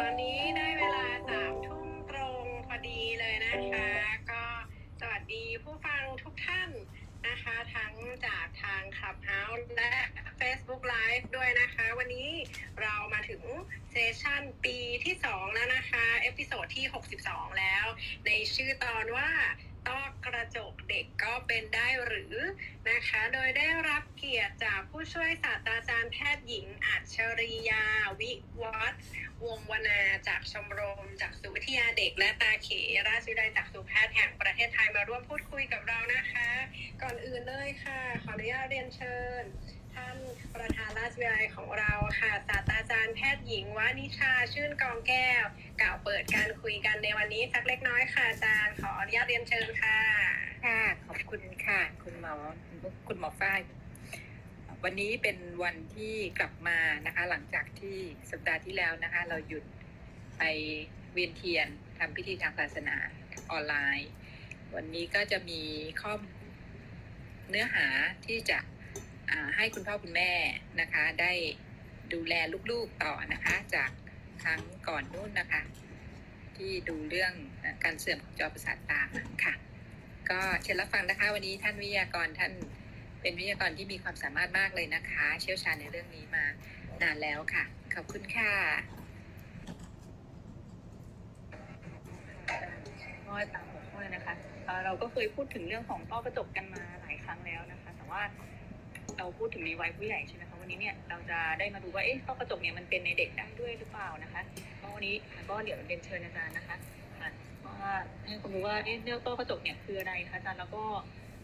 ตอนนี้ได้เวลาสามทุ่มตรงพอดีเลยนะคะ ก็สวัสดีผู้ฟังทุกท่านนะคะ ทั้งจากทาง Clubhouse และ Facebook Live ด้วยนะคะ วันนี้เรามาถึง session ปีที่ 2 แล้วนะคะ episode ที่ 62 แล้ว ในชื่อตอนว่าต้อกระจกเด็กก็เป็นได้หรือนะคะ โดยได้รับเกียรติจากผู้ช่วยศาสตราจารย์แพทย์หญิงอัจฉริยา วิวัฒน์วงวนาจากชมรม จากสุวิทยาเด็ก และตาเขราชวิทยาลัยจากสุแพทย์แห่งประเทศไทยมาร่วมพูดคุยกับเรานะคะ ก่อนอื่นเลยค่ะ ขออนุญาตเรียนเชิญ ท่านประธานราชวิทยาลัยของเราค่ะศาสตราจารย์แพทย์หญิงวานิชาชื่นกองแก้ว กล่าวเปิดการคุยกันในวันนี้สักเล็กน้อยค่ะอาจารย์ขออนุญาตเรียนเชิญค่ะค่ะขอบคุณค่ะ คุณหมอคุณหมอฝ้าย วันนี้เป็นวันที่กลับมานะคะ หลังจากที่สัปดาห์ที่แล้วนะคะ เราหยุดไปเวียนเทียนทำพิธีทางศาสนาออนไลน์ วันนี้ก็จะมีข้อเนื้อหาที่จะให้คุณพ่อคุณแม่นะคะ ได้ดูแลลูกๆต่อนะคะ จากครั้งก่อนนู้นนะคะ ที่ดูเรื่องการเสื่อมของจอประสาทตาค่ะ ก็เชิญรับฟังนะคะ วันนี้ท่านวิทยากรท่าน เป็นวิทยากรที่มีความสามารถมากเลยนะคะ เชี่ยวชาญในเรื่องนี้มานานแล้วค่ะ ขอบคุณค่ะก็ตามหัวข้อนะคะเราก็เคยพูดถึงเรื่องของต้อกระจกกันมาหลายครั้งแล้วนะคะ แต่ว่าเราพูดถึงในวัยผู้ใหญ่ใช่ไหมคะวันนี้เนี่ยเราจะได้มาดูว่าเอ๊ะต้อกระจกเนี่ยมันเป็นในเด็กได้ด้วยหรือเปล่านะคะก็วันนี้ก็เดี๋ยวเรียนเชิญอาจารย์นะคะอะว่าให้ความรู้ว่าเอ๊ะเรื่องต้อกระจกเนี่ยคืออะไรคะอาจารย์แล้วก็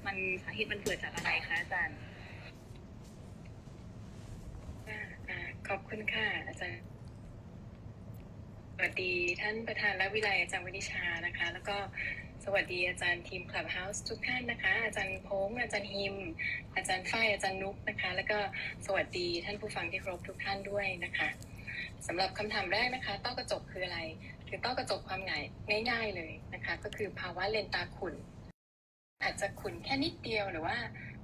มันสาเหตุมันเกิดจากอะไรคะอาจารย์ขอบคุณค่ะ อาจารย์ สวัสดีท่านประธานและวิไลอาจารย์วินิชานะคะ แล้วก็สวัสดีอาจารย์ทีม Clubhouse ทุกท่านนะคะ อาจารย์พงษ์อาจารย์ฮิม อาจารย์ฝ้ายอาจารย์นุกนะคะ แล้วก็สวัสดีท่านผู้ฟังที่ครพทุกท่านด้วยนะคะสำหรับคำถามแรกนะคะ ต้อกระจกคืออะไร คือต้อกระจกความง่ายง่าย ๆเลยนะคะ ก็คือภาวะเลนตาขุ่น อาจจะขุ่นแค่นิดเดียวหรือว่า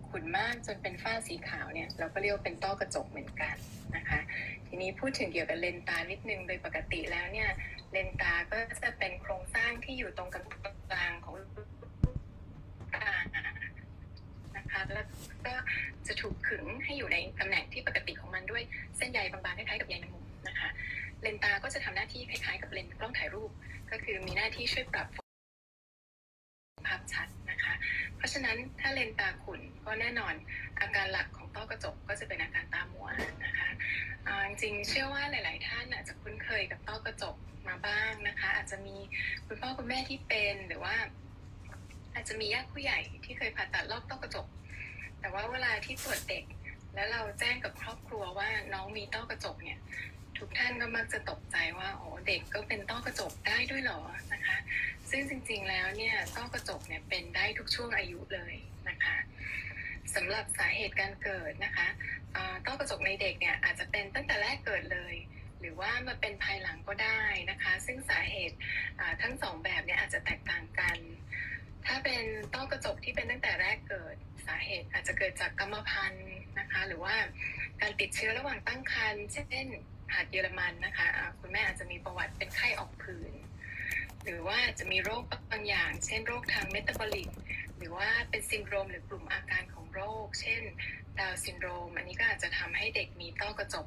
ขุ่นมากจนเป็นฝ้าสีขาวเนี่ยเราก็เรียกว่าเป็นต้อกระจกเหมือนกันนะคะ ทีนี้พูดถึงเกี่ยวกับเลนตานิดนึงโดยปกติแล้วเนี่ยเลนตาก็จะเป็นโครงสร้างที่อยู่ตรงกับกลางของตานะคะแล้วก็จะถูกขึงให้อยู่ในตำแหน่งที่ปกติของมันด้วยเส้นใยบางๆคล้ายๆกับใยแมงมุมนะคะ เลนตาก็จะทำหน้าที่คล้ายๆกับเลนส์กล้องถ่ายรูป ก็คือมีหน้าที่ช่วยปรับ ภาพชัดนะคะ เพราะฉะนั้นถ้าเลนตาขุ่นก็แน่นอนอาการหลักของต้อกระจกก็จะเป็นอาการตามัวนะคะจริงเชื่อว่าหลาย ๆ ท่านอาจจะคุ้นเคยกับต้อกระจกมาบ้างนะคะ อาจจะมีคุณพ่อคุณแม่ที่เป็นหรือว่า อาจจะมีญาติผู้ใหญ่ที่เคยผ่าตัดลอกต้อกระจก แต่ว่าเวลาที่ตรวจเด็กแล้วเราแจ้งกับครอบครัวว่าน้องมีต้อกระจกเนี่ย ทุกท่านก็มักจะตกใจว่าโอ้เด็กก็เป็นต้อกระจกได้ด้วยหรอนะคะ ซึ่งจริงๆแล้วเนี่ยต้อกระจกเนี่ยเป็นได้ทุกช่วงอายุเลยนะคะสำหรับสาเหตุการเกิดนะคะต้อกระจกในเด็กเนี่ยอาจจะเป็นตั้งแต่แรกเกิดเลย หรือว่ามาเป็นภายหลังก็ได้นะคะ ซึ่งสาเหตุทั้งสองแบบเนี่ยอาจจะแตกต่างกัน ถ้าเป็นต้อกระจกที่เป็นตั้งแต่แรกเกิดสาเหตุอาจจะเกิดจากกรรมพันธุ์นะคะ หรือว่าการติดเชื้อระหว่างตั้งครรภ์เช่น หัดเยอรมันนะคะคุณแม่อาจจะมีประวัติเป็นไข้ออกผื่นหรือว่าจะมีโรคบางอย่าง เช่นโรคทาง metabolic หรือว่าเป็นซินโดรมหรือกลุ่มอาการของโรค เช่นดาวซินโดรม อันนี้ก็อาจจะทำให้เด็กมีต้อกระจก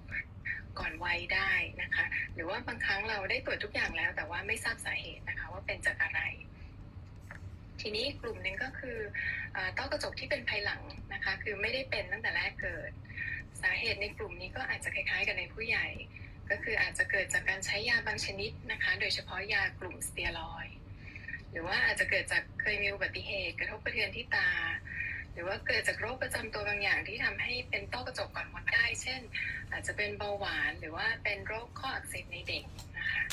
ก่อนวัยได้นะคะ หรือว่าบางครั้งเราได้ตรวจทุกอย่างแล้ว แต่ว่าไม่ทราบสาเหตุนะคะว่าเป็นจากอะไร ทีนี้กลุ่มหนึ่งก็คืออต้อกระจกที่เป็นภายหลังนะคะ คือไม่ได้เป็นตั้งแต่แรกเกิด สาเหตุในกลุ่มนี้ก็อาจจะคล้ายๆ กับในผู้ใหญ่ ก็คืออาจจะเกิดจากการใช้ยาบางชนิดนะคะ โดยเฉพาะยากลุ่มสเตียรอย หรือว่าอาจจะเกิดจากเคยมีอุบัติเหตุ กระทบกระเทือนที่ตา หรือว่าเกิดจากโรคประจำตัวบางอย่างที่ทำให้เป็นต้อกระจกก่อนวัยได้ เช่น อาจจะเป็นเบาหวานหรือว่าเป็นโรคข้ออักเสบในเด็กนะคะ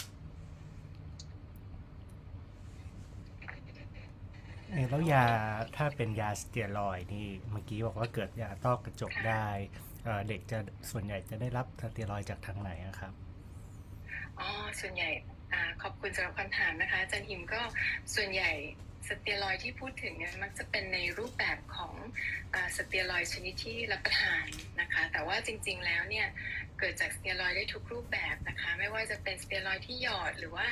เอ่อแล้วยาถ้าเป็นยาสเตียรอยนี่เมื่อกี้บอกว่าเกิดยาต้อกระจกได้ เด็กจะส่วนใหญ่จะได้รับสเตียรอยจากทางไหนอะครับอ๋อส่วนใหญ่อขอบคุณสำหรับคำถามนะคะอาจารย์หิมก็ส่วนใหญ่สเตียรอยที่พูดถึงเนี่ยมักจะเป็นในรูปแบบของอสเตียรอยชนิดที่รับประทานนะคะ แต่ว่าจริงๆแล้วเนี่ยเกิดจากสเตียรอยได้ทุกรูปแบบนะคะ ไม่ว่าจะเป็นสเตียรอยที่หยอดหรือว่า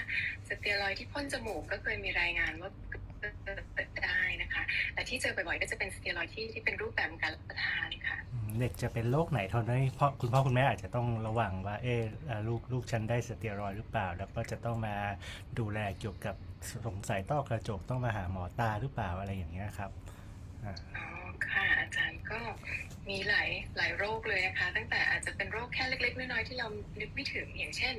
สเตียรอยที่พ่นจมูกก็เคยมีรายงานว่า ได้นะคะ แต่ที่เจอบ่อยๆก็จะเป็นสเตียรอยด์ที่ที่เป็นรูปแบบของการรับประทานค่ะอืมเด็กจะเป็นโรคไหนเท่านั้นเพราะคุณพ่อคุณแม่อาจจะต้องระวังว่าเออเอ่อลูกลูกฉันได้สเตียรอยด์หรือเปล่า แล้วก็จะต้องมาดูแลเกี่ยวกับสงสัยต้อกระจกต้องมาหาหมอตาหรือเปล่าอะไรอย่างเงี้ยครับอ่าอ๋อค่ะอาจารย์ก็มีหลายหลายโรคเลยนะคะ ตั้งแต่อาจจะเป็นโรคแค่เล็ก ๆ น้อยๆที่เรานึกไม่ถึงอย่างเช่น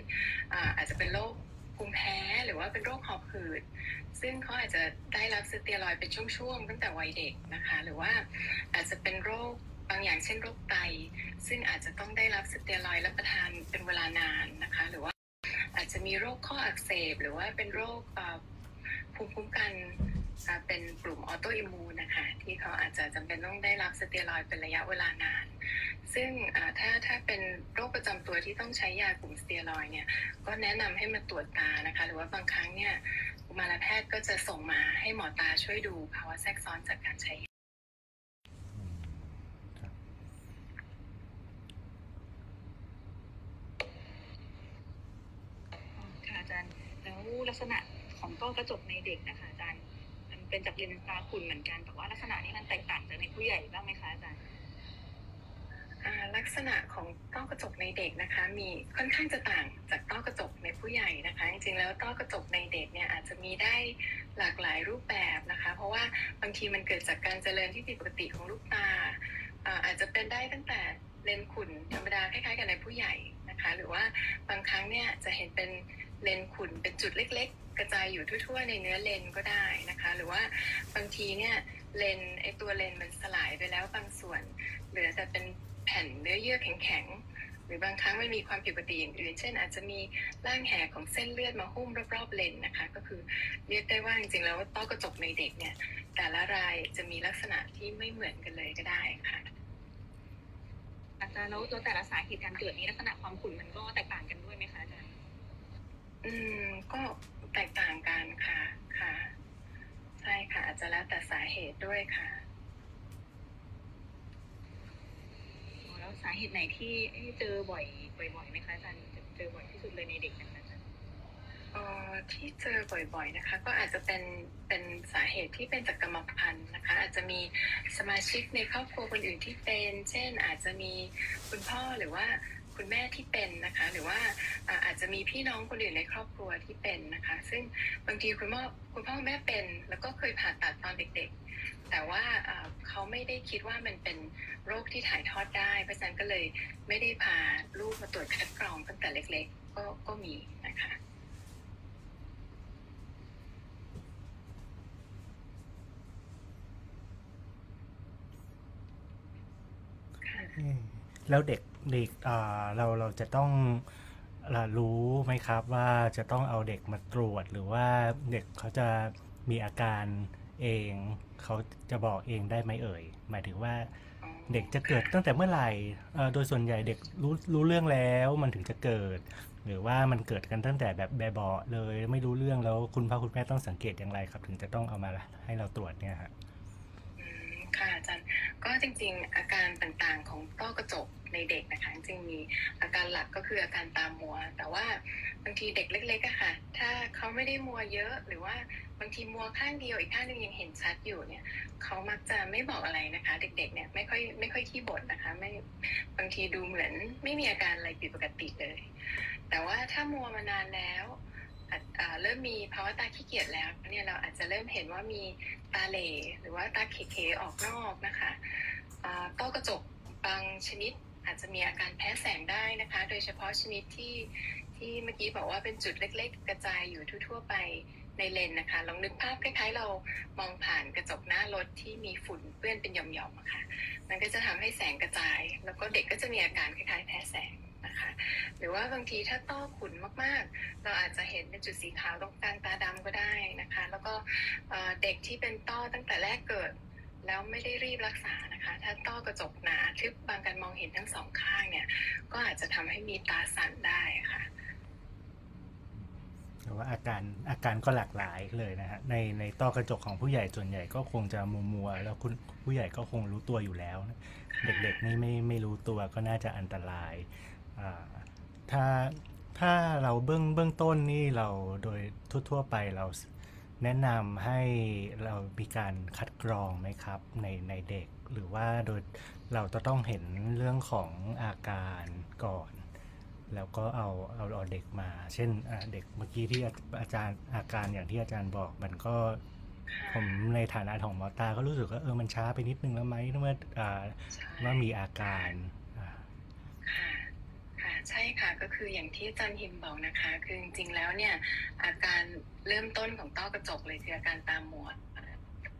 อ่าอาจจะเป็นโรค ภูมิแพ้หรือว่าเป็นโรคหอบหืด ซึ่งเขาอาจจะได้รับสเตียรอยเป็นช่วงๆตั้งแต่วัยเด็กนะคะ หรือว่าอาจจะเป็นโรคบางอย่างเช่นโรคไต ซึ่งอาจจะต้องได้รับสเตียรอยรับประทานเป็นเวลานานนะคะ หรือว่าอาจจะมีโรคข้ออักเสบ หรือว่าเป็นโรคภูมิคุ้มกันเป็นกลุ่มออโตอิมูนนะคะ ที่เขาอาจจะจำเป็นต้องได้รับสเตียรอยเป็นระยะเวลานาน ซึ่งถ้า ประจำตัวที่ต้องใช้ยากลุ่มสเตียรอยเนี่ยก็แนะนำให้มาตรวจตานะคะ หรือว่าบางครั้งเนี่ยกุมารแพทย์ก็จะส่งมาให้หมอตาช่วยดูภาวะแทรกซ้อนจากการใช้อืมครับค่ะอาจารย์แล้วลักษณะของต้อกระจกในเด็กนะคะอาจารย์ มันเป็นจากเลนส์ตาขุ่นเหมือนกัน แต่ว่าลักษณะนี้มันแตกต่างจากในผู้ใหญ่บ้างไหมคะอาจารย์ ลักษณะของต้อกระจกในเด็กนะคะ มีค่อนข้างจะต่างจากต้อกระจกในผู้ใหญ่นะคะ จริงๆแล้วต้อกระจกในเด็กเนี่ยอาจจะมีได้หลากหลายรูปแบบนะคะ เพราะว่าบางทีมันเกิดจากการเจริญที่ผิดปกติของลูกตาอาจจะเป็นได้ตั้งแต่เลนขุ่นธรรมดาคล้ายๆ กับในผู้ใหญ่นะคะ หรือว่าบางครั้งเนี่ยจะเห็นเป็นเลนขุ่นเป็นจุดเล็ก ๆ กระจายอยู่ทั่วๆ ในเนื้อเลนก็ได้นะคะ หรือว่าบางทีเนี่ยเลนไอตัวเลนมันสลายไปแล้วบางส่วนเหลือแต่เป็น แผ่นเนื้อเยื่อแข็งๆ หรือบางครั้งมันมีความผิดปกติอย่างอื่น เช่นอาจจะมีร่างแหของเส้นเลือดมาหุ้มรอบๆเลนนะคะ ก็คือเรียกได้ว่าจริงๆแล้วต้อกระจกในเด็กเนี่ย แต่ละรายจะมีลักษณะที่ไม่เหมือนกันเลยก็ได้ค่ะอาจารย์แล้วตัวแต่ละสาเหตุการเกิดนี้ลักษณะความขุ่นมันก็แตกต่างกันด้วยไหมคะอาจารย์อืมก็แตกต่างกันค่ะค่ะ ใช่ค่ะอาจจะแล้วแต่สาเหตุด้วยค่ะ อ๋อ แล้วสาเหตุไหนที่เจอบ่อยบ่อยๆไหมคะอาจารย์เจอบ่อยที่สุดเลยในเด็กนะคะอาจารย์ที่เจอบ่อยๆนะคะ ก็อาจจะเป็นเป็นสาเหตุที่เป็นจากกรรมพันธุ์นะคะ อาจจะมีสมาชิกในครอบครัวคนอื่นที่เป็น เช่น อาจจะมีคุณพ่อหรือว่าคุณแม่ที่เป็นนะคะ หรือว่าอาจจะมีพี่น้องคนอื่นในครอบครัวที่เป็นนะคะ ซึ่งบางทีคุณพ่อคุณพ่อคุณแม่เป็น แล้วก็เคยผ่าตัดตอนเด็กๆ แต่ว่าเขาไม่ได้คิดว่ามันเป็นโรคที่ถ่ายทอดได้ เพราะฉะนั้นก็เลยไม่ได้พาลูกมาตรวจคัดกรองตั้งแต่เล็กๆ ก็ก็มีนะคะเอ๊ะแล้วเด็กเด็กเราเราจะต้องรู้ไหมครับว่าจะต้องเอาเด็กมาตรวจหรือว่าเด็กเขาจะมีอาการเอง เขาจะบอกเองได้ไหมเอ่ย หมายถึงว่าเด็กจะเกิดตั้งแต่เมื่อไหร่โดยส่วนใหญ่เด็กรู้รู้เรื่องแล้วมันถึงจะเกิด หรือว่ามันเกิดกันตั้งแต่แบบแบบเบาเลยไม่รู้เรื่องแล้วคุณพ่อคุณแม่ต้องสังเกตอย่างไรครับ ถึงจะต้องเอามาให้เราตรวจเนี่ยครับ ค่ะอาจารย์ก็จริงๆ อาการต่างๆของต้อกระจกในเด็กนะคะจริงมีอาการหลักก็คืออาการตามัว แต่ว่าบางทีเด็กเล็กๆอะค่ะ ถ้าเขาไม่ได้มัวเยอะหรือว่าบางทีมัวข้างเดียวอีกข้างหนึงยังเห็นชัดอยู่เนี่ยเขามักจะไม่บอกอะไรนะคะ เด็กๆเนี่ยไม่ค่อยไม่ค่อยขี้บ่นนะคะไม่บางทีดูเหมือนไม่มีอาการอะไรผิดปกติเลย แต่ว่าถ้ามัวมานานแล้ว เริ่มมีภาวะตาขี้เกียจแล้วเนี่ยเราอาจจะเริ่มเห็นว่ามีตาเหล่หรือว่าตาเขๆออกนอกนะคะต้อกระจกบางชนิดอาจจะมีอาการแพ้แสงได้นะคะ โดยเฉพาะชนิดที่ที่เมื่อกี้บอกว่าเป็นจุดเล็ก ๆ กระจายอยู่ทั่ว ๆ ไปในเลนนะคะ ลองนึกภาพคล้ายๆ เรามองผ่านกระจกหน้ารถที่มีฝุ่นเปื้อนเป็นหย่อมๆะค่ะ มันก็จะทำให้แสงกระจาย แล้วก็เด็กก็จะมีอาการคล้ายๆแพ้แสง นะคะ หรือว่าบางทีถ้าต้อขุนมากๆ เราอาจจะเห็นเป็นจุดสีขาวตรงกลางตาดำก็ได้นะคะ แล้วก็เด็กที่เป็นต้อตั้งแต่แรกเกิด แล้วไม่ได้รีบรักษานะคะ ถ้าต้อกระจกหนาทึบบางการมองเห็นทั้งสองข้างเนี่ย ก็อาจจะทำให้มีตาสั่นได้ค่ะแต่ว่าอาการอาการก็หลากหลายเลยนะฮะในในต้อกระจกของผู้ใหญ่ส่วนใหญ่ก็คงจะมัวมัวๆแล้วคุณผู้ใหญ่ก็คงรู้ตัวอยู่แล้วนะเด็กๆนี่ไม่ไม่รู้ตัวก็น่าจะอันตราย ถ้าถ้าเราเบื้องเบื้องต้นนี่เราโดยทั่ว ๆ ไปเราแนะนำให้เรามีการคัดกรองไหมครับในในเด็ก หรือว่าโดยเราจะต้องเห็นเรื่องของอาการก่อน แล้วก็เอาเอาเอาเด็กมา เช่นอะเด็กเมื่อกี้ที่อาอาจารย์อาการอย่างที่อาจารย์บอกมันก็ผมในฐานะของหมอตาก็รู้สึกว่าเออมันช้าไปนิดนึงแล้วไหมเมื่ออ่าใช่ว่ามีอาการอ่าค่ะค่ะ ใช่ค่ะก็คืออย่างที่อาจารย์ฮิมบอกนะคะ คือจริงๆแล้วเนี่ยอาการเริ่มต้นของต้อกระจกเลยคืออาการตาหมวด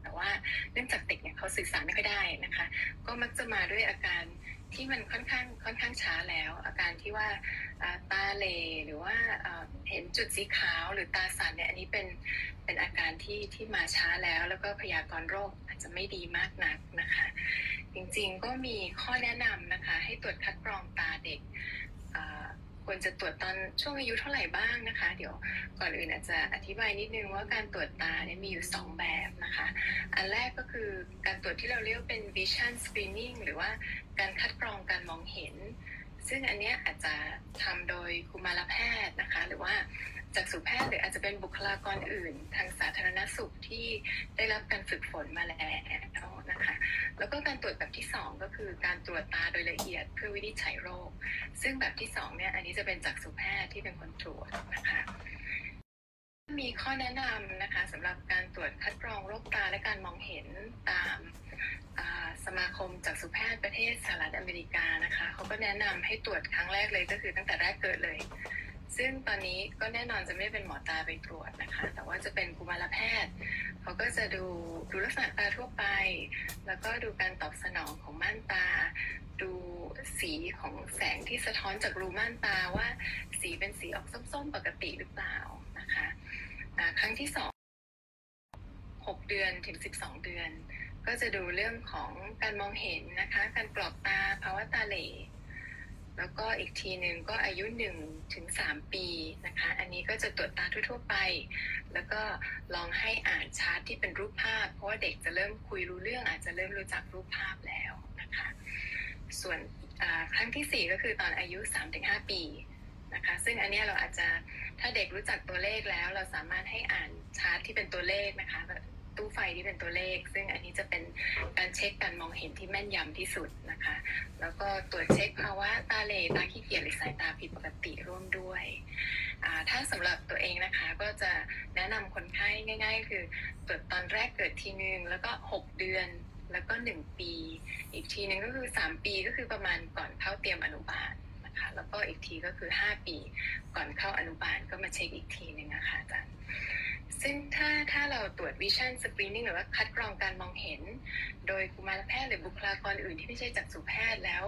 แต่ว่าเนื่องจากเด็กเนี่ยเขาสื่อสารไม่ค่อยได้นะคะ ก็มักจะมาด้วยอาการที่มันค่อนข้างค่อนข้างช้าแล้ว อาการที่ว่าตาเลหรือว่าเห็นจุดสีขาวหรือตาสั่นเนี่ยอันนี้เป็นเป็นอาการที่ที่มาช้าแล้ว แล้วก็พยากรณ์โรคอาจจะไม่ดีมากนักนะคะ จริงๆก็มีข้อแนะนำนะคะ ให้ตรวจคัดกรองตาเด็ก ควรจะตรวจตอนช่วงอายุเท่าไหร่บ้างนะคะ เดี๋ยวก่อนอื่นอาจจะอธิบายนิดนึงว่าการตรวจตาเนี่ยมีอยู่ 2 แบบนะคะ อันแรกก็คือการตรวจที่เราเรียกเป็น vision screening หรือว่าการคัดกรองการมองเห็น ซึ่งอันเนี้ยอาจจะทำโดยกุมารแพทย์นะคะ หรือว่า จากษุแพทย์หรืออาจจะเป็นบุคลากรอื่น ทางสาธารณสุขที่ได้รับการฝึกฝนมาแล้วนะคะ แล้วก็การตรวจแบบที่ 2 ก็คือการตรวจตาโดยละเอียดเพื่อวินิจฉัยโรค ซึ่งแบบที่2เนี่ยอันนี้จะเป็นจากษุแพทย์ที่เป็นคนตรวจนะคะมีข้อแนะนำนะคะสำหรับการตรวจคัดกรองโรคตาและการมองเห็นตามสมาคมจากษุแพทย์ประเทศสหรัฐอเมริกานะคะเขาก็แนะนำให้ตรวจครั้งแรกเลยก็คือตั้งแต่แรกเกิดเลย ซึ่งตอนนี้ก็แน่นอนจะไม่เป็นหมอตาไปตรวจนะคะ แต่ว่าจะเป็นกุมารแพทย์ เขาก็จะดูดูลักษณะตาทั่วไป แล้วก็ดูการตอบสนองของม่านตา ดูสีของแสงที่สะท้อนจากรูม่านตาว่าสีเป็นสีออกส้มๆปกติหรือเปล่านะคะอ่าครั้งที่สองหกเดือนถึงสิบองเดือน ก็จะดูเรื่องของการมองเห็นนะคะ การกรอบตาภาวะตาเหล แล้วก็อีกทีหนึ่งก็อายุหนึ่งถึงสามปีนะคะ อันนี้ก็จะตรวจตาทั่วๆไป แล้วก็ลองให้อ่านชาร์ตที่เป็นรูปภาพ เพราะว่าเด็กจะเริ่มคุยรู้เรื่องอาจจะเริ่มรู้จักรูปภาพแล้วนะคะ ส่วนครั้งที่สี่ก็คือตอนอายุ 3-5 ปีนะคะ ซึ่งอันนี้เราอาจจะถ้าเด็กรู้จักตัวเลขแล้ว เราสามารถให้อ่านชาร์ตที่เป็นตัวเลขนะคะ ตู้ไฟที่เป็นตัวเลข ซึ่งอันนี้จะเป็นการเช็คการมองเห็นที่แม่นยำที่สุดนะคะ แล้วก็ตรวจเช็คภาวะตาเหลตาขี้เกียจหรือสายตาผิดปกติร่วมด้วยถ้าสำหรับตัวเองนะคะก็จะแนะนำคนไข้ง่าย ๆ คือตรวจตอนแรกเกิดทีนึงแล้วก็ 6 เดือนแล้วก็ 1 ปี อีกทีหนึงก็คือ 3 ปีก็คือประมาณก่อนเข้าเตรียมอนุบาลนะคะแล้วก็อีกทีก็คือ 5 ปีก่อนเข้าอนุบาลก็มาเช็คอีกทีหนึ่งนะคะอาจารย์ ซึ่งถ้าถ้าเราตรวจ vision screening หรือว่าคัดกรองการมองเห็น โดยกุมารแพทย์หรือบุคลากรอื่นที่ไม่ใช่จากษุแพทย์แล้ว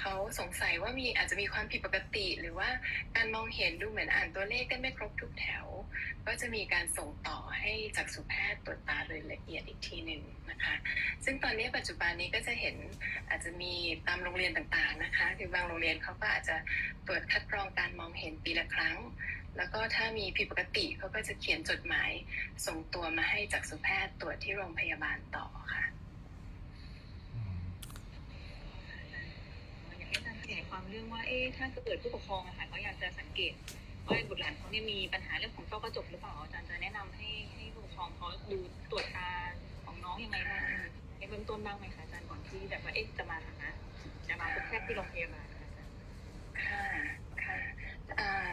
เขาสงสัยว่ามีอาจจะมีความผิดปกติ หรือว่าการมองเห็นดูเหมือนอ่านตัวเลขได้ไม่ครบทุกแถว ก็จะมีการส่งต่อให้จากษุแพทย์ตรวจตาโดยละเอียดอีกทีหนึ่งนะคะ ซึ่งตอนนี้ปัจจุบันนี้ก็จะเห็นอาจจะมีตามโรงเรียนต่างๆนะคะคือบางโรงเรียนเขาก็อาจจะตรวจคัดกรองการมองเห็นปีละครั้ง แล้วก็ถ้ามีผิดปกติเขาก็จะเขียนจดหมายส่งตัวมาให้จากษุแพทย์ตรวจที่โรงพยาบาลต่อค่ะอืมอยากให้อาจารย์ขยายความเรื่องว่าเอ๊ะถ้าเกิดผู้ปกครองอะค่ะเขาอยากจะสังเกตว่าบุตรหลานเขาเนี่ยมีปัญหาเรื่องของต้อกระจกหรือเปล่าอาจารย์จะแนะนำให้ให้ผู้ปกครองเขาดูตรวจตาของน้องยังไงบ้างในเบื้องต้นบ้างไหมคะอาจารย์ก่อนที่แบบว่าเอ๊ะจะมาหาจะมาพบแพทย์ที่โรงพยาบาลนะคะอาจารย์ค่ะค่ะอ่า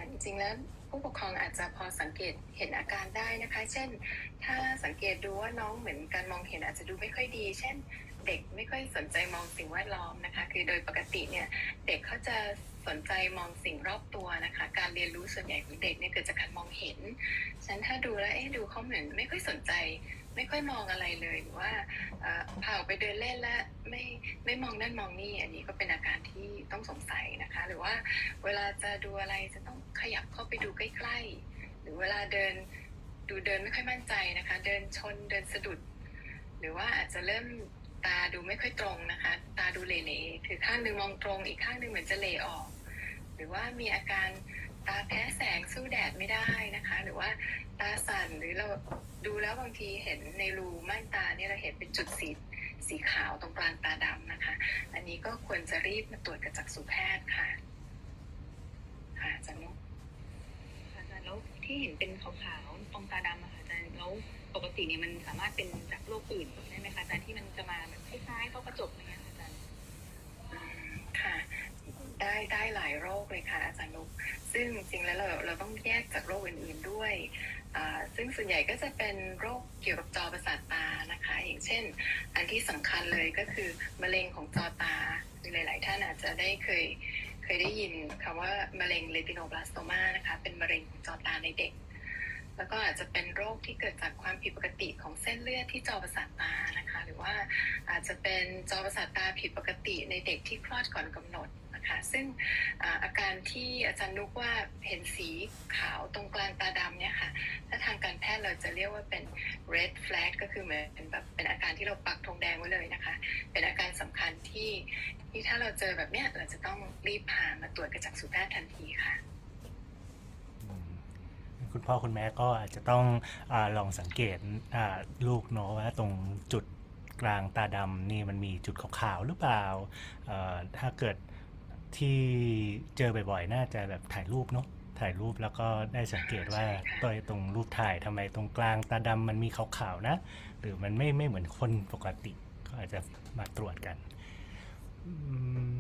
จริงๆแล้วผู้ปกครองอาจจะพอสังเกตเห็นอาการได้นะคะ เช่น ถ้าสังเกตดูว่าน้องเหมือนการมองเห็นอาจจะดูไม่ค่อยดี เช่น เด็กไม่ค่อยสนใจมองสิ่งแวดล้อมนะคะ คือโดยปกติเนี่ยเด็กเขาจะสนใจมองสิ่งรอบตัวนะคะ การเรียนรู้ส่วนใหญ่ของเด็กเนี่ยเกิดจากการมองเห็น ฉะนันถ้าดูแล้วเอ๊ะดูเขาเหมือนไม่ค่อยสนใจ ไม่ค่อยมองอะไรเลยหรือว่าเอ่อพาออกไปเดินเล่นแล้วไม่ไม่มองนั่นมองนี่ อันนี้ก็เป็นอาการที่ต้องสงสัยนะคะ หรือว่าเวลาจะดูอะไรจะต้องขยับเข้าไปดูใกล้ๆ หรือเวลาเดินดูเดินไม่ค่อยมั่นใจนะคะ เดินชนเดินสะดุด หรือว่าอาจจะเริ่มตาดูไม่ค่อยตรงนะคะ ตาดูเหล่ๆคือข้างหนึ่งมองตรง อีกข้างหนึ่งเหมือนจะเหล่ออก หรือว่ามีอาการ ตาแพ้แสงสู้แดดไม่ได้นะคะ หรือว่าตาสั่นหรือเราดูแล้วบางทีเห็นในรูม่านตาเนี่ยเราเห็นเป็นจุดสีสีขาวตรงกลางตาดำนะคะ อันนี้ก็ควรจะรีบมาตรวจกับจักษุแพทย์ค่ะค่ะอาจารย์นุกค่ะอาจารย์แล้วที่เห็นเป็นขาวๆตรงตาดำอะค่ะอาจารย์แล้วปกติเนี่ยมันสามารถเป็นจากโรคอื่นได้ไหมคะอาจารย์ที่มันจะมาแบบคล้ายๆต้อกระจกอะไรเงี้ยค่ะอาจารย์อืมค่ะ ได้ได้หลายโรคเลยค่ะอาจารย์นุกซึ่งจริงแล้วเราเราต้องแยกจากโรคอื่น ๆด้วย ซึ่งส่วนใหญ่ก็จะเป็นโรคเกี่ยวกับจอประสาทตานะคะ อย่างเช่น อันที่สำคัญเลยก็คือมะเร็งของจอตาคือหลาย ๆ ท่านอาจจะได้เคยเคยได้ยินคำว่ามะเร็งเลติโนบลาสโตมานะคะ เป็นมะเร็งของจอตาในเด็ก แล้วก็อาจจะเป็นโรคที่เกิดจากความผิดปกติของเส้นเลือดที่จอประสาทตานะคะ หรือว่าอาจจะเป็นจอประสาทตาผิดปกติในเด็กที่คลอดก่อนกำหนด คะซึ่งอาการที่อาจารย์นุกว่าเห็นสีขาวตรงกลางตาดำเนี่ยค่ะ ถ้าทางการแพทย์เราจะเรียกว่าเป็น red flag ก็คือเหมือนเป็นแบบเป็นอาการที่เราปักธงแดงไว้เลยนะคะ เป็นอาการสำคัญที่ที่ถ้าเราเจอแบบเนี้ยเราจะต้องรีบพามาตรวจกระจักษุแพทย์ทันทีค่ะคุณพ่อคุณแม่ก็อาจจะต้องอลองสังเกตลูกเนาะว่าตรงจุดกลางตาดำนี่มันมีจุดขาวๆหรือเปล่า ถ้าเกิด ที่เจอบ่อยๆ น่าจะแบบถ่ายรูปเนาะ ถ่ายรูปแล้วก็ได้สังเกตว่าใช่ค่ะตัวตรงรูปถ่ายทำไมตรงกลางตาดำมันมีขาวๆนะ หรือมันไม่ไม่เหมือนคนปกติ ก็อาจจะมาตรวจกันอืม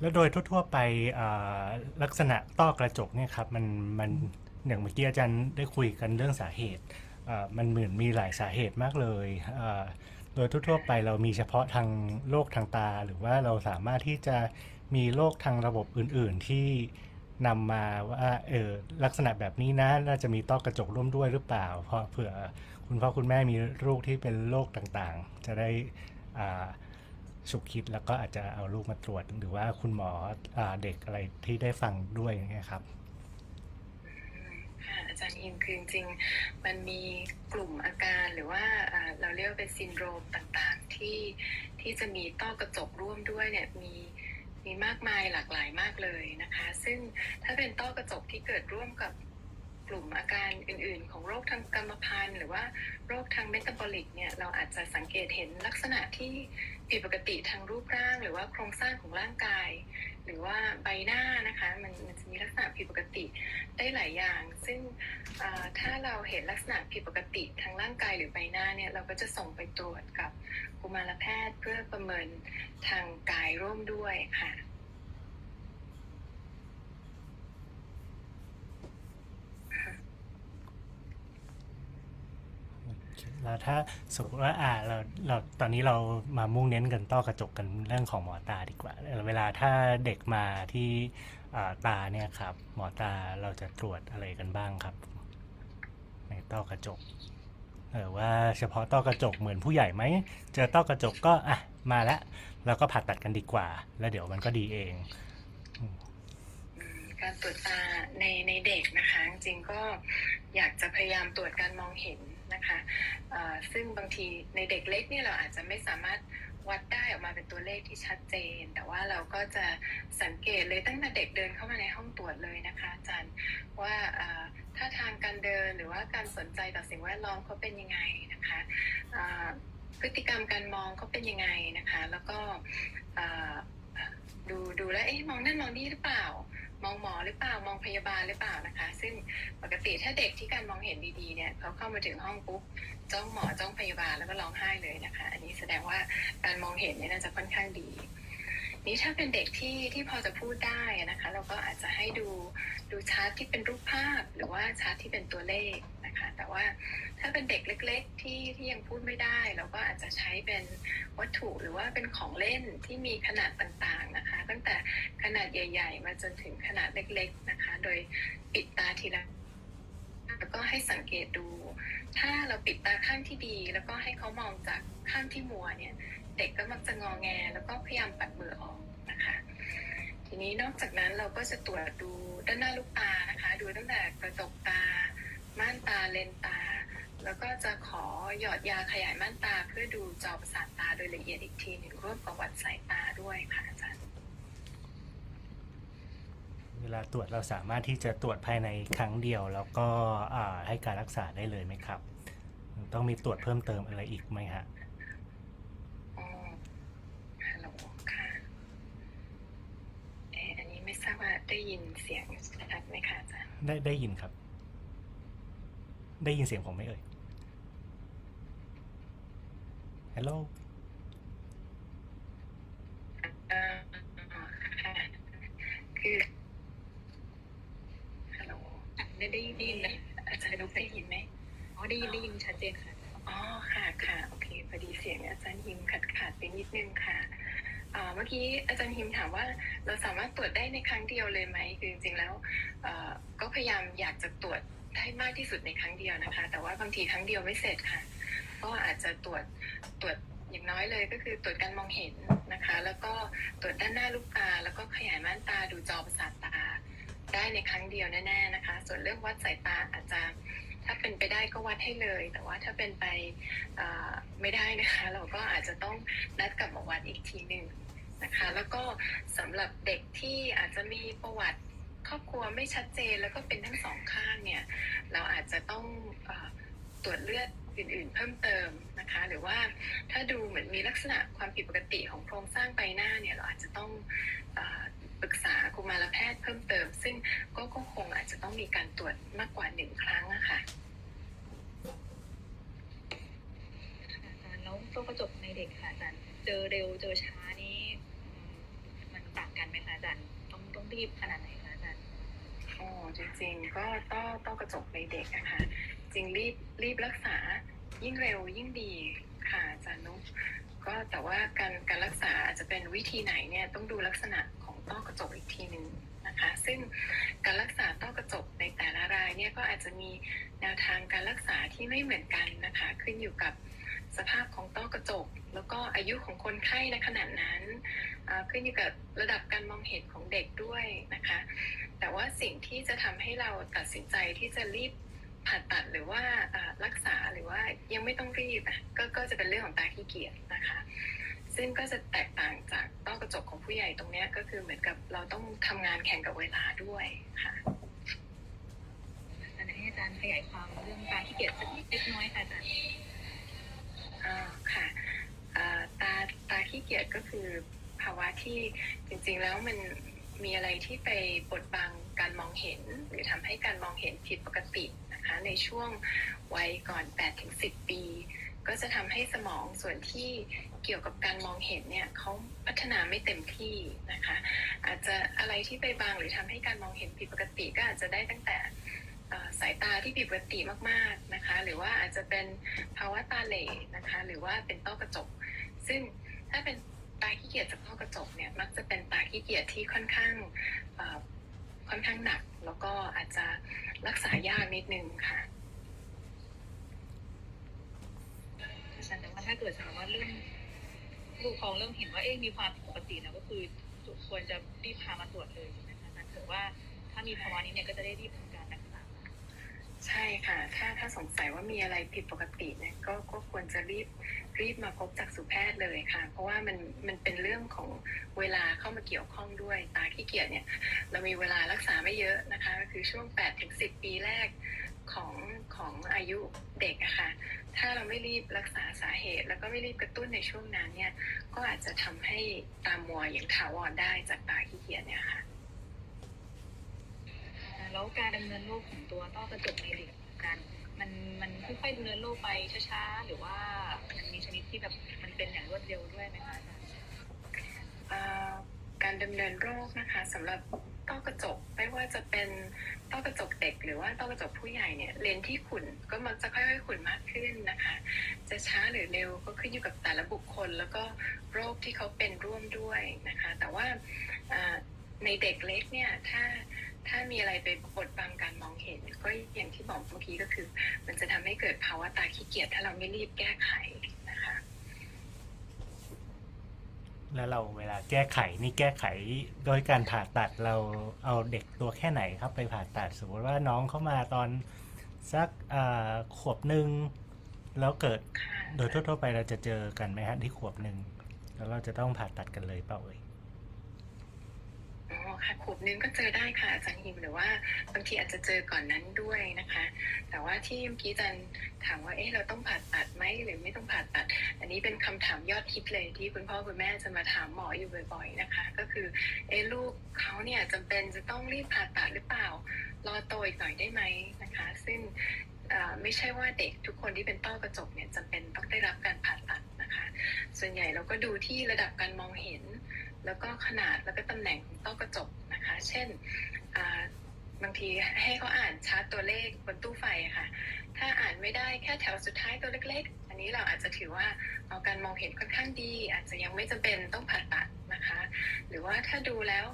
แล้วโดยทั่วๆไปอ่าลักษณะต้อกระจกเนี่ยครับ มันมันอย่างเมื่อกี้อาจารย์ได้คุยกันเรื่องสาเหตุอ่ามันเหมือนมีหลายสาเหตุมากเลยอ่าโดยทั่วๆไปเรามีเฉพาะทางโรคทางตา หรือว่าเราสามารถที่จะมีโรคทางระบบอื่น ๆ ที่นำมาว่าเออลักษณะแบบนี้นะน่าจะมีต้อกระจกร่วมด้วยหรือเปล่า เพราะเผื่อคุณพ่อคุณแม่มีลูกที่เป็นโรคต่างๆ จะได้อ่าฉุกคิดแล้วก็อาจจะเอาลูกมาตรวจ หรือว่าคุณหมออเด็กอะไรที่ได้ฟังด้วยอย่างเงี้ยครับ จารย์อินคือจริงๆมันมีกลุ่มอาการหรือว่าเราเรียกเป็นซินโดรมต่างๆ ที่ที่จะมีต้อกระจกร่วมด้วยเนี่ยมีมีมากมายหลากหลายมากเลยนะคะ ซึ่งถ้าเป็นต้อกระจกที่เกิดร่วมกับ กลุ่มอาการอื่น ๆ ของโรคทางกรรมพันธุ์หรือว่าโรคทางเมตาบอลิกเนี่ยเราอาจจะสังเกตเห็นลักษณะที่ผิดปกติทางรูปร่าง หรือว่าโครงสร้างของร่างกาย หรือว่าใบหน้านะคะมันมันจะมีลักษณะผิดปกติได้หลายอย่าง ซึ่งถ้าเราเห็นลักษณะผิดปกติทางร่างกายหรือใบหน้าเนี่ยเราก็จะส่งไปตรวจกับกุมารแพทย์เพื่อประเมินทางกายร่วมด้วยค่ะ แล้วถ้าสมมติว่าอ่าเราเราตอนนี้เรามามุ่งเน้นกันต้อกระจกกันเรื่องของหมอตาดีกว่า เวลาถ้าเด็กมาที่ตาเนี่ยครับ หมอตาเราจะตรวจอะไรกันบ้างครับ ในต้อกระจกเออว่าเฉพาะต้อกระจกเหมือนผู้ใหญ่ไหมเจอต้อกระจกก็อะมาแล้วเราก็ผ่าตัดกันดีกว่า แล้วเดี๋ยวมันก็ดีเองการตรวจตาในในเด็กนะคะ จริงก็อยากจะพยายามตรวจการมองเห็น นะคะซึ่งบางทีในเด็กเล็กเนี่ยเราอาจจะไม่สามารถวัดได้ออกมาเป็นตัวเลขที่ชัดเจน แต่ว่าเราก็จะสังเกตเลยตั้งแต่เด็กเดินเข้ามาในห้องตรวจเลยนะคะอาจารย์ว่าท่าทางการเดินหรือว่าการสนใจต่อสิ่งแวดล้อมเขาเป็นยังไงนะคะพฤติกรรมการมองเขาเป็นยังไงนะคะ แล้วก็ดูดูแลเอ๊ะมองนั่นมองนี่หรือเปล่า มองหมอหรือเปล่ามองพยาบาลหรือเปล่านะคะ ซึ่งปกติถ้าเด็กที่การมองเห็นดีๆเนี่ยเขาเข้ามาถึงห้องปุ๊บจ้องหมอจ้องพยาบาลแล้วก็ร้องไห้เลยนะคะ อันนี้แสดงว่าการมองเห็นเนี่ยน่าจะค่อนข้างดีนี้ถ้าเป็นเด็กที่ที่พอจะพูดได้นะคะ เราก็อาจจะให้ดูดูชาร์ตที่เป็นรูปภาพ หรือว่าชาร์ตที่เป็นตัวเลข นะคะ แต่ว่าถ้าเป็นเด็กเล็ก ๆ ที่ที่ยังพูดไม่ได้ เราก็อาจจะใช้เป็นวัตถุหรือว่าเป็นของเล่นที่มีขนาดต่างๆนะคะ ตั้งแต่ขนาดใหญ่ ๆ มาจนถึงขนาดเล็ก ๆนะคะ โดยปิดตาทีละแล้วก็ให้สังเกตดู ถ้าเราปิดตาข้างที่ดี แล้วก็ให้เขามองจากข้างที่มัวเนี่ย เด็กก็มักจะงอแง แล้วก็พยายามปัดมือออกนะคะ ทีนี้นอกจากนั้นเราก็จะตรวจดูด้านหน้าลูกตานะคะ ดูตั้งแต่กระจกตา ม่านตาเลนตา แล้วก็จะขอหยอดยาขยายม่านตา เพื่อดูจอประสาทตาโดยละเอียดอีกทีหนึ่งร่วมกับวัดสายตาด้วยค่ะอาจารย์เวลาตรวจเราสามารถที่จะตรวจภายในครั้งเดียว แล้วก็อ่าให้การรักษาได้เลยไหมครับ ต้องมีตรวจเพิ่มเติมอะไรอีกไหมฮะอ๋อฮัลโหลค่ะเอออันนี้ไม่ทราบว่าได้ยินเสียงชัดไหมคะอาจารย์ได้ได้ยินครับ ได้ยินเสียงผมไหมเอ่ยฮัลโหลเอ่อค่ะคือฮัลโหลได้ได้ได้ยินนะอาจารย์นุกได้ยินไหมอ๋อได้ยินได้ยินชัดเจนค่ะ อ๋อค่ะค่ะโอเคพอดีเสียงอาจารย์ฮิมขาดขาดไปนิดนึงค่ะอ่าเมื่อกี้อาจารย์ฮิมถามว่าเราสามารถตรวจได้ในครั้งเดียวเลยไหมคือจริงๆแล้วเอ่อก็พยายามอยากจะตรวจ ได้มากที่สุดในครั้งเดียวนะคะ แต่ว่าบางทีครั้งเดียวไม่เสร็จค่ะ ก็อาจจะตรวจตรวจอย่างน้อยเลยก็คือตรวจการมองเห็นนะคะ แล้วก็ตรวจด้านหน้าลูกตา แล้วก็ขยายม่านตาดูจอประสาทตา ได้ในครั้งเดียวแน่ ๆนะคะ ส่วนเรื่องวัดสายตาอาจจะถ้าเป็นไปได้ก็วัดให้เลย แต่ว่าถ้าเป็นไปไม่ได้นะคะ เราก็อาจจะต้องนัดกลับมาวัดอีกทีหนึ่งนะคะ แล้วก็สำหรับเด็กที่อาจจะมีประวัติ ครอบครัวไม่ชัดเจนแล้วก็เป็นทั้งสองข้างเนี่ย เราอาจจะต้องอตรวจเลือดอื่นๆ เพิ่มเติมนะคะ หรือว่าถ้าดูเหมือนมีลักษณะความผิดปกติของโครงสร้างใบหน้าเนี่ยเราอาจจะต้องอปรึกษากุมารแพทย์เพิ่มเติม ซึ่งก็คงอาจจะต้องมีการตรวจมากกว่าหนึ่งครั้งอะค่ะแล้วต้อกระจกในเด็กค่ะอาจารย์เจอเร็วเจอช้านี่อืมมันต่างกันไหมคะอาจารย์ต้องต้องรีบขนาดไหน อจริงๆ ก็ต้อต้อกระจกในเด็กอะค่ะจริงรีบรีบรักษายิ่งเร็วยิ่งดีค่ะอาจารย์นุกก็แต่ว่าการการรักษาอาจจะเป็นวิธีไหนเนี่ยต้องดูลักษณะของต้อกระจกอีกทีหนึ่งนะคะ ซึ่งการรักษาต้อกระจกในแต่ละรายเนี่ยก็อาจจะมีแนวทางการรักษาที่ไม่เหมือนกันนะคะ ขึ้นอยู่กับ สภาพของต้อกระจก แล้วก็อายุของคนไข้ในขณะนั้นขึ้นอยู่กับระดับการมองเห็นของเด็กด้วยนะคะ แต่ว่าสิ่งที่จะทำให้เราตัดสินใจที่จะรีบผ่าตัดหรือว่ารักษาหรือว่ายังไม่ต้องรีบก็ก็จะเป็นเรื่องของตาขี้เกียจนะคะ ซึ่งก็จะแตกต่างจากต้อกระจกของผู้ใหญ่ตรงนี้ก็คือเหมือนกับเราต้องทำงานแข่งกับเวลาด้วยค่ะอาจารย์ขยายความเรื่องการที่เกียจสักนิดเล็กน้อยค่ะอาจารย์ ค่ะอ่าตาตาขี้เกียจก็คือภาวะที่จริงๆแล้วมันมีอะไรที่ไปบดบังการมองเห็น หรือทำให้การมองเห็นผิดปกตินะคะในช่วงวัยก่อน8-10 ปี ก็จะทำให้สมองส่วนที่เกี่ยวกับการมองเห็นเนี่ยเขาพัฒนาไม่เต็มที่นะคะ อาจจะอะไรที่ไปบังหรือทำให้การมองเห็นผิดปกติก็อาจจะได้ตั้งแต่ สายตาที่ผิดปกติมากๆนะคะ หรือว่าอาจจะเป็นภาวะตาเหล่นะคะ หรือว่าเป็นต้อกระจก ซึ่งถ้าเป็นตาขี้เกียจจากต้อกระจกเนี่ยมักจะเป็นตาขี้เกียจที่ค่อนข้างค่อนข้างหนัก แล้วก็อาจจะรักษายากนิดนึงค่ะอาจารย์แต่ว่าถ้าเกิดสมมติว่าเริ่มผู้ปกคองเริ่มเห็นว่าเอ๊ะมีความผิดปกติแล้วก็คือควรจะรีบพามาตรวจเลยใช่ไหมคะอายถือว่าถ้ามีภาวะนี้เนี่ยก็จะได้รีบทำการรักษา ใช่ค่ะ ถ้าถ้าสงสัยว่ามีอะไรผิดปกติเนี่ยก็ก็ควรจะรีบรีบมาพบจักษุแพทย์เลยค่ะ เพราะว่ามันมันเป็นเรื่องของเวลาเข้ามาเกี่ยวข้องด้วย ตาขี้เกียจเนี่ย เรามีเวลารักษาไม่เยอะนะคะ ก็คือช่วง8ถึง10ปีแรกของของอายุเด็กอะค่ะ ถ้าเราไม่รีบรักษาสาเหตุ แล้วก็ไม่รีบกระตุ้นในช่วงนั้นเนี่ย ก็อาจจะทำให้ตามัวอย่างถาวรได้จากตาขี้เกียจเนี่ยค่ะ แล้วการดำเนินโรคของตัวต้อกระจกในเด็กการมันมันค่อยๆดำเนินโรคไปช้าๆหรือว่ามันมีชนิดที่แบบมันเป็นอย่างรวดเร็วด้วยไหมคะอาจารย์การดำเนินโรคนะคะสำหรับต้อกระจกไม่ว่าจะเป็นต้อกระจกเด็ก หรือว่าต้อกระจกผู้ใหญ่เนี่ยเลนที่ขุ่นก็มักจะค่อยๆขุ่นมากขึ้นนะคะ จะช้าหรือเร็วก็ขึ้นอยู่กับแต่ละบุคคล แล้วก็โรคที่เขาเป็นร่วมด้วยนะคะ แต่ว่าในเด็กเล็กเนี่ยถ้า ถ้ามีอะไรไปบดบังการมองเห็น ก็อย่างที่บอกเมื่อกี้ก็คือ มันจะทำให้เกิดภาวะตาขี้เกียจถ้าเราไม่รีบแก้ไขนะคะ แล้วเราเวลาแก้ไขนี่แก้ไขโดยการผ่าตัดเราเอาเด็กตัวแค่ไหนครับ ไปผ่าตัดสมมติว่าน้องเข้ามาตอนสักขวบหนึ่งแล้วเกิดโดยทั่วๆไปเราจะเจอกันไหมฮะที่ขวบหนึ่งแล้วเราจะต้องผ่าตัดกันเลยเปล่าเอ่ย ค่ะขวบนึงก็เจอได้ค่ะอาจารย์ฮิมหรือว่าบางทีอาจจะเจอก่อนนั้นด้วยนะคะ แต่ว่าที่เมื่อกี้อาจารย์ถามว่าเอ๊ะเราต้องผ่าตัดไหมหรือไม่ต้องผ่าตัด อันนี้เป็นคำถามยอดฮิตเลยที่คุณพ่อคุณแม่จะมาถามหมออยู่บ่อย ๆนะคะ ก็คือเอ๊ะลูกเขาเนี่ยจำเป็นจะต้องรีบผ่าตัดหรือเปล่ารอโตอีกหน่อยได้ไหมนะคะ ซึ่งไม่ใช่ว่าเด็กทุกคนที่เป็นต้อกระจกเนี่ยจำเป็นต้องได้รับการผ่าตัดนะคะ ส่วนใหญ่เราก็ดูที่ระดับการมองเห็น แล้วก็ขนาดแล้วก็ตำแหน่งของต้อกระจกนะคะ เช่นบางทีให้เขาอ่านชาร์ตตัวเลขบนตู้ไฟค่ะ ถ้าอ่านไม่ได้แค่แถวสุดท้ายตัวเล็ก ๆ อันนี้เราอาจจะถือว่าเอาการมองเห็นค่อนข้างดี อาจจะยังไม่จำเป็นต้องผ่าตัดนะคะ หรือว่าถ้าดูแล้ว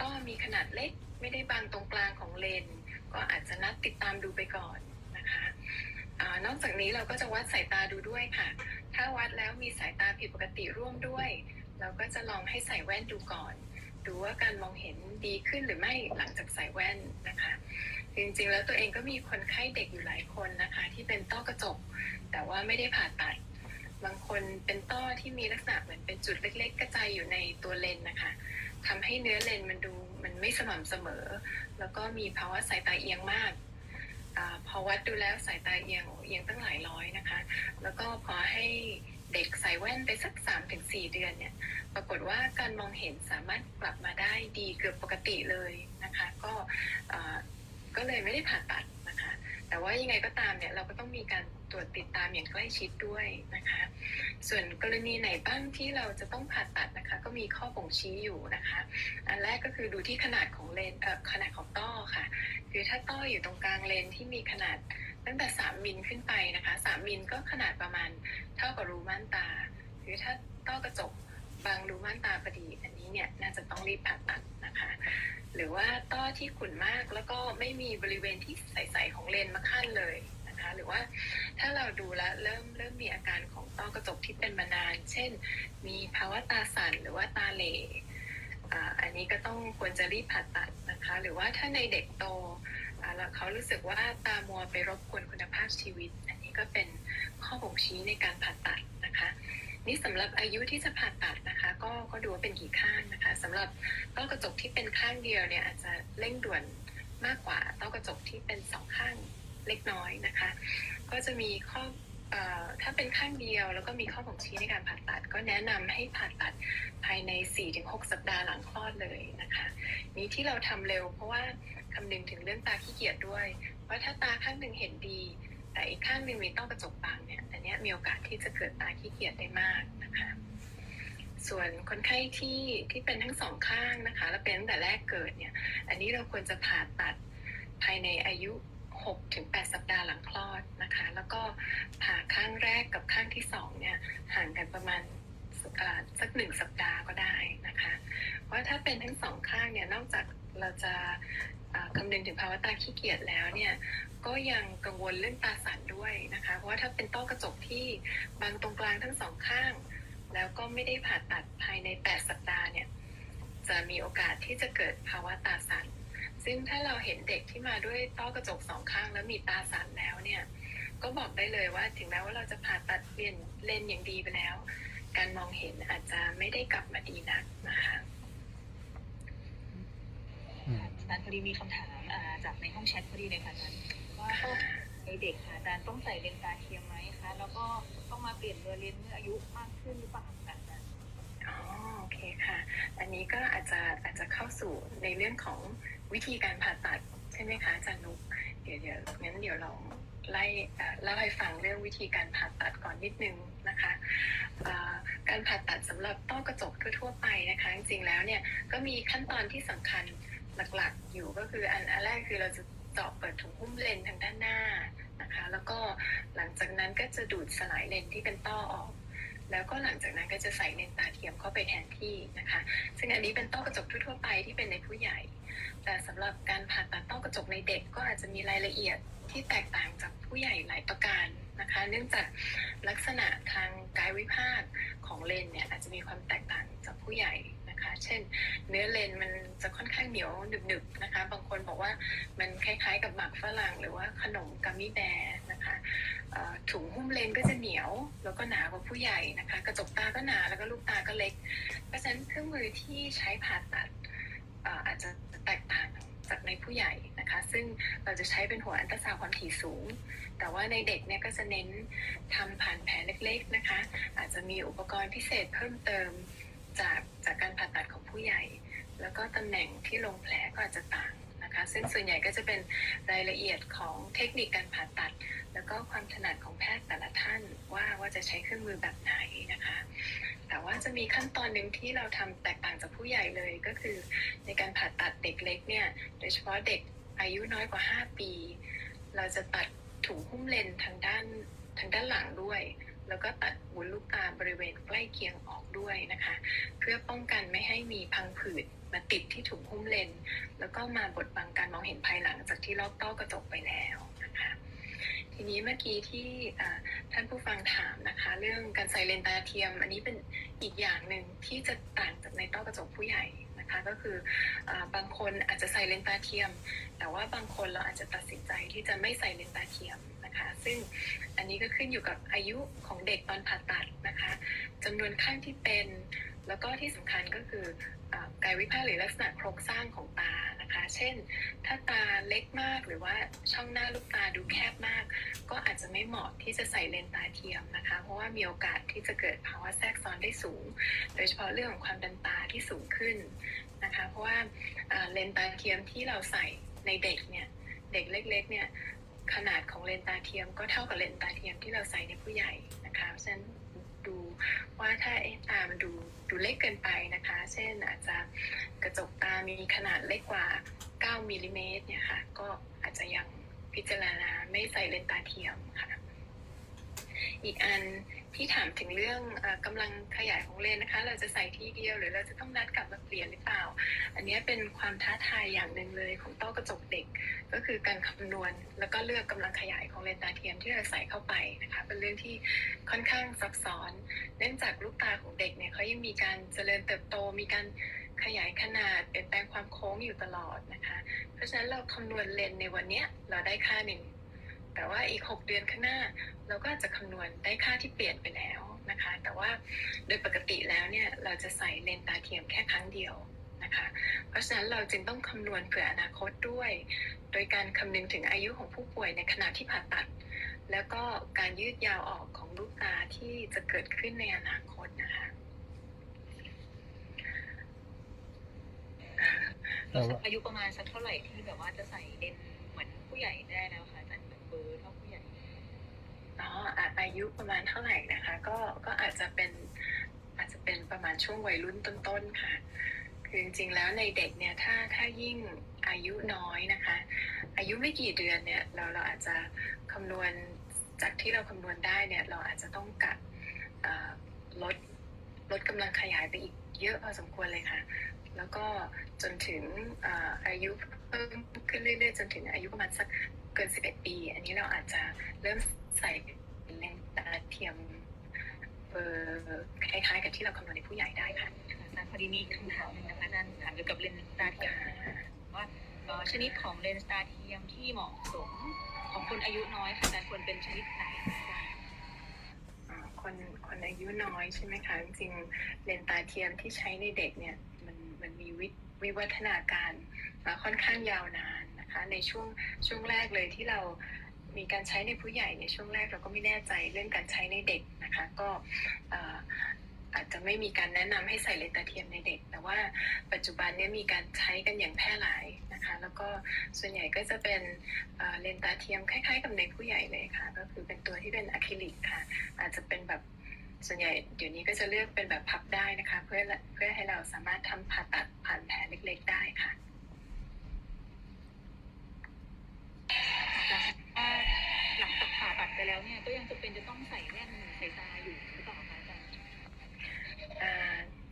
ต้อมีขนาดเล็กไม่ได้บางตรงกลางของเลน ก็อาจจะนัดติดตามดูไปก่อนนะคะอนอกจากนี้เราก็จะวัดสายตาดูด้วยค่ะ ถ้าวัดแล้วมีสายตาผิดปกติร่วมด้วย เราก็จะลองให้ใส่แว่นดูก่อน ดูว่าการมองเห็นดีขึ้นหรือไม่หลังจากใส่แว่นนะคะ จริงๆแล้วตัวเองก็มีคนไข้เด็กอยู่หลายคนนะคะ ที่เป็นต้อกระจก แต่ว่าไม่ได้ผ่าตัด บางคนเป็นต้อที่มีลักษณะเหมือนเป็นจุดเล็ก ๆ กระจายอยู่ในตัวเลนนะคะทำให้เนื้อเลนมันดูมันไม่สม่ำเสมอ แล้วก็มีภาวะสายตาเอียงมากอาพอวัดดูแล้วสายตาเอียงเอียงตั้งหลายร้อยนะคะ แล้วก็พอให้ เด็กใส่แว่นไปสัก3-4ถึงสี่เดือนเนี่ย ปรากฏว่าการมองเห็นสามารถกลับมาได้ดีเกือบปกติเลยนะคะ ก็ก็เลยไม่ได้ผ่าตัดนะคะ แต่ว่ายังไงก็ตามเนี่ยเราก็ต้องมีการตรวจติดตามอย่างใกล้ชิดด้วยนะคะ ส่วนกรณีไหนบ้างที่เราจะต้องผ่าตัดนะคะ ก็มีข้อบ่งชี้อยู่นะคะ อันแรกก็คือดูที่ขนาดของเลนเขนาดของต้อค่ะ คือถ้าต้ออยู่ตรงกลางเลนที่มีขนาด ตั้งแต่3มิลขึ้นไปนะคะ3มิลก็ขนาดประมาณเท่ากับรูม่านตาคือถ้าต้อกระจกบางรูม่านตาพอดี อันนี้เนี่ยน่าจะต้องรีบผ่าตัดนะคะ หรือว่าต้อที่ขุ่นมากแล้วก็ไม่มีบริเวณที่ใสๆของเลนมาขั้นเลยนะคะหรือว่าถ้าเราดูแลเริ่มเริ่มมีอาการของต้อกระจกที่เป็นมานาน เช่น มีภาวะตาสั่นหรือว่าตาเหล่ออันนี้ก็ต้องควรจะรีบผ่าตัดนะคะ หรือว่าถ้าในเด็กโต แล้วเขารู้สึกว่าตามัวไปรบกวนคุณภาพชีวิต อันนี้ก็เป็นข้อบ่งชี้ในการผ่าตัดนะคะ นี่สำหรับอายุที่จะผ่าตัดนะคะ ก็ก็ดูว่าเป็นกี่ข้างนะคะสำหรับต้อกระจกที่เป็นข้างเดียวเนี่ยอาจจะเร่งด่วนมากกว่าต้อกระจกที่เป็นสองข้างเล็กน้อยนะคะ ก็จะมีข้อถ้าเป็นข้างเดียวแล้วก็มีข้อบ่งชี้ในการผ่าตัด ก็แนะนำให้ผ่าตัดภายใน 4-6 สัปดาห์หลังคลอดเลยนะคะ นี้ที่เราทำเร็วเพราะว่า คำนึงถึงเรื่องตาขี้เกียจด้วยว่าะถ้าตาข้างหนึ่งเห็นดี แต่อีกข้างหนึ่งมีต้อกระจกบางเนี่ยอันนี้มีโอกาสที่จะเกิดตาขี้เกียจได้มากนะคะ ส่วนคนไข้ที่ที่เป็นทั้งสองข้างนะคะ และเป็นตั้งแต่แรกเกิดเนี่ย อันนี้เราควรจะผ่าตัดภายในอายุ6ถึง8สัปดาห์หลังคลอดนะคะ แล้วก็ผ่าข้างแรกกับข้างที่สองเนี่ยห่างกันประมาณสักหนึ่งสัปดาห์ก็ได้นะคะ เพราะถ้าเป็นทั้งสองข้างเนี่ยนอกจาก เราจะคำนึงถึงภาวะตาขี้เกียจแล้วเนี่ยก็ยังกังวลเรื่องตาสั่นด้วยนะคะ เพราะว่าถ้าเป็นต้อกระจกที่บางตรงกลางทั้งสองข้าง แล้วก็ไม่ได้ผ่าตัดภายใน 8 สัปดาห์เนี่ยจะมีโอกาสที่จะเกิดภาวะตาสั่นซึ่งถ้าเราเห็นเด็กที่มาด้วยต้อกระจกสองข้าง แล้วมีตาสั่นแล้วเนี่ยก็บอกได้เลยว่าถึงแม้ว่าเราจะผ่าตัดเปลี่ยนเลนอย่างดีไปแล้ว การมองเห็นอาจจะไม่ได้กลับมาดีนักนะคะ อาจารย์พอดีมีคำถามาจากในห้องแชทพอดีเลยค่ะอาจารย์ว่าต้องในเด็กค่ะอาจารย์ต้องใส่เลนตาเทียมไหมคะแล้วก็ต้องมาเปลี่ยนเบอร์เลนส์เมื่ออายุมากขึ้นหรือเปล่าคะอาจารย์อ๋อโอเคค่ะ อันนี้ก็อาจจะอาจจะเข้าสู่ในเรื่องของวิธีการผ่าตัดใช่ไหมคะอาจารย์นุกเดี๋ยวเดี๋ยวงั้นเดี๋ยวลองไล่เล่าให้ฟังเรื่องวิธีการผ่าตัดก่อนนิดนึงนะคะการผ่าตัดสำหรับต้อกระจกทั่วๆไปนะคะ จริงๆแล้วเนี่ยก็มีขั้นตอนที่สำคัญ หลักๆ อยู่ก็คืออันอันแรกคือเราจะเจาะเปิดถุงหุ้มเลนทางด้านหน้านะคะ แล้วก็หลังจากนั้นก็จะดูดสลายเลนที่เป็นต้อออก แล้วก็หลังจากนั้นก็จะใส่เลนตาเทียมเข้าไปแทนที่นะคะ ซึ่งอันนี้เป็นต้อกระจกทั่วไปที่เป็นในผู้ใหญ่ แต่สำหรับการผ่าตัดต้อกระจกในเด็กก็อาจจะมีรายละเอียดที่แตกต่างจากผู้ใหญ่หลายประการนะคะ เนื่องจากลักษณะทางกายวิภาคของเลนเนี่ยอาจจะมีความแตกต่างจากผู้ใหญ่ นะคะ เช่น เนื้อเลนมันจะค่อนข้างเหนียวหนึบๆนะคะ บางคนบอกว่ามันคล้ายๆกับหมากฝรั่งหรือว่าขนมกัมมี่แบร์นะคะถุงหุ้มเลนก็จะเหนียวแล้วก็หนากว่าผู้ใหญ่นะคะ กระจกตาก็หนาแล้วก็ลูกตาก็เล็ก เพราะฉะนั้นเครื่องมือที่ใช้ผ่าตัดอาจจะแตกต่างจากในผู้ใหญ่นะคะ ซึ่งเราจะใช้เป็นหัวอันตราซาวความถี่สูง แต่ว่าในเด็กเนี่ยก็จะเน้นทำผ่านแผลเล็กๆนะคะ อาจจะมีอุปกรณ์พิเศษเพิ่มเติม จากจากการผ่าตัดของผู้ใหญ่ แล้วก็ตำแหน่งที่ลงแผลก็อาจจะต่างนะคะซึ่งส่วนใหญ่ก็จะเป็นรายละเอียดของเทคนิคการผ่าตัด แล้วก็ความถนัดของแพทย์แต่ละท่านว่าว่าจะใช้เครื่องมือแบบไหนนะคะแต่ว่าจะมีขั้นตอนหนึ่งที่เราทำแตกต่างจากผู้ใหญ่เลยก็คือ ในการผ่าตัดเด็กเล็กเนี่ยโดยเฉพาะเด็กอายุน้อยกว่า 5 ปี เราจะตัดถุงหุ้มเลนทางด้านทางด้านหลังด้วย แล้วก็ตัดวุ้นลูกตาบริเวณใกล้เคียงออกด้วยนะคะ เพื่อป้องกันไม่ให้มีพังผืดมาติดที่ถุงหุ้มเลน แล้วก็มาบดบังการมองเห็นภายหลังจากที่ลอกต้อกระจกไปแล้วนะคะ ทีนี้เมื่อกี้ที่ท่านผู้ฟังถามนะคะ เรื่องการใส่เลนตาเทียม อันนี้เป็นอีกอย่างหนึ่งที่จะต่างจากในต้อกระจกผู้ใหญ่นะคะก็คืออบางคนอาจจะใส่เลนตาเทียม แต่ว่าบางคนเราอาจจะตัดสินใจที่จะไม่ใส่เลนตาเทียม นะคะ ซึ่งอันนี้ก็ขึ้นอยู่กับอายุของเด็กตอนผ่าตัดนะคะจำนวนข้างที่เป็น แล้วก็ที่สำคัญก็คืออกายวิภาคหรือลักษณะโครงสร้างของตานะคะ เช่น ถ้าตาเล็กมากหรือว่าช่องหน้าลูกตาดูแคบมาก ก็อาจจะไม่เหมาะที่จะใส่เลนส์ตาเทียมนะคะ เพราะว่ามีโอกาสที่จะเกิดภาวะแทรกซ้อนได้สูง โดยเฉพาะเรื่องของความดันตาที่สูงขึ้นนะคะ เพราะว่าอ่าเลนส์ตาเทียมที่เราใส่ในเด็กเนี่ย เด็กเล็กๆเนี่ย ขนาดของเลนตาเทียมก็เท่ากับเลนตาเทียมที่เราใส่ในผู้ใหญ่นะคะเพราะฉะนั้นดูว่าถ้าเอ๊ตามันดูดูเล็กเกินไปนะคะ เช่นอาจจะกระจกตามีขนาดเล็กกว่า 9มิลลิเมตรเนี่ยค่ะก็อาจจะยังพิจารณาไม่ใส่เลนตาเทียมค่ะ อีกอัน ที่ถามถึงเรื่องออกำลังขยายของเลนนะคะ เราจะใส่ที่เดียวหรือเราจะต้องนัดกลับมาเปลี่ยนหรือเปล่า อันนี้เป็นความท้าทายอย่างหนึ่งเลยของต้อกระจกเด็ก ก็คือการคำนวณ แล้วก็เลือกกำลังขยายของเลนตาเทียมที่เราใส่เข้าไปนะคะ เป็นเรื่องที่ค่อนข้างซับซ้อน เนื่องจากลูกตาของเด็กเนี่ยเขายังมีการเจริญเติบโต มีการขยายขนาดเปลี่ยนแปลงความโค้งอยู่ตลอดนะคะ เพราะฉะนั้นเราคำนวณเลนในวันนี้เราได้ค่าหนึ่ง แต่ว่าอีก 6 เดือนข้างหน้า เราก็จะคำนวณได้ค่าที่เปลี่ยนไปแล้วนะคะ แต่ว่าโดยปกติแล้วเนี่ยเราจะใส่เลนตาเทียมแค่ครั้งเดียวนะคะ เพราะฉะนั้นเราจึงต้องคำนวณเผื่ออนาคตด้วย โดยการคำนึงถึงอายุของผู้ป่วยในขณะที่ผ่าตัด แล้วก็การยืดยาวออกของลูกตาที่จะเกิดขึ้นในอนาคตนะคะแต่ว่าอายุประมาณสักเท่าไหร่ที่แบบว่าจะใส่เลนเหมือนผู้ใหญ่ได้แล้วคะ เบอร์เท่าผู้ใหญ่อ๋ออะอายุประมาณเท่าไหร่นะคะ ก็ก็อาจจะเป็นอาจจะเป็นประมาณช่วงวัยรุ่นต้นๆค่ะ คือจริงๆแล้วในเด็กเนี่ยถ้าถ้ายิ่งอายุน้อยนะคะ อายุไม่กี่เดือนเนี่ยเราเราอาจจะคำนวณจากที่เราคำนวณได้เนี่ยเราอาจจะต้องกัดลดลดกำลังขยายไปอีกเยอะพอสมควรเลยค่ะ แล้วก็จนถึงออายุเพิ่มขึ้นเรื่อยๆ จนถึงอายุประมาณสัก เกิน 11 ปี อันนี้เราอาจจะเริ่มใส่เลนส์ตาเทียมเบอร์คล้ายๆ กับที่เราคำนวณในผู้ใหญ่ได้ค่ะอาจารย์พอดีมีคำถามหนึงนะคะอาจารย์ถามเกี่ยวกับเลนส์ตาเทียมว่าเอ่อชนิดของเลนส์ตาเทียมที่เหมาะสมของคนอายุน้อยค่ะอาจารย์ควรเป็นชนิดไหนคะอ่าคนคนอายุน้อยใช่ไหมคะจริงๆเลนส์ตาเทียมที่ใช้ในเด็กเนี่ยมันมันมีวิวิวัฒนาการมาค่อนข้างยาวนาน นะคะ ในช่วงช่วงแรกเลยที่เรามีการใช้ในผู้ใหญ่ในช่วงแรกเราก็ไม่แน่ใจเรื่องการใช้ในเด็กนะคะ ก็เอ่ออาจจะไม่มีการแนะนำให้ใส่เลนตาเทียมในเด็ก แต่ว่าปัจจุบันเนี้มีการใช้กันอย่างแพร่หลายนะคะ แล้วก็ส่วนใหญ่ก็จะเป็นเลนตาเทียมคล้าย ๆ กับในผู้ใหญ่เลยค่ะ ก็คือเป็นตัวที่เป็นอะคริลิกค่ะ อาจจะเป็นแบบส่วนใหญ่เดี๋ยวนี้ก็จะเลือกเป็นแบบพับได้นะคะ เพื่อเพื่อให้เราสามารถทำผ่าตัดผ่านแผลเล็ก ๆ ได้ค่ะ ว่า หลังจากผ่าตัดไปแล้วเนี่ยก็ยังจะเป็นจะต้องใส่แว่นใส่ตาอยู่หรือเปล่าคะอาจารย์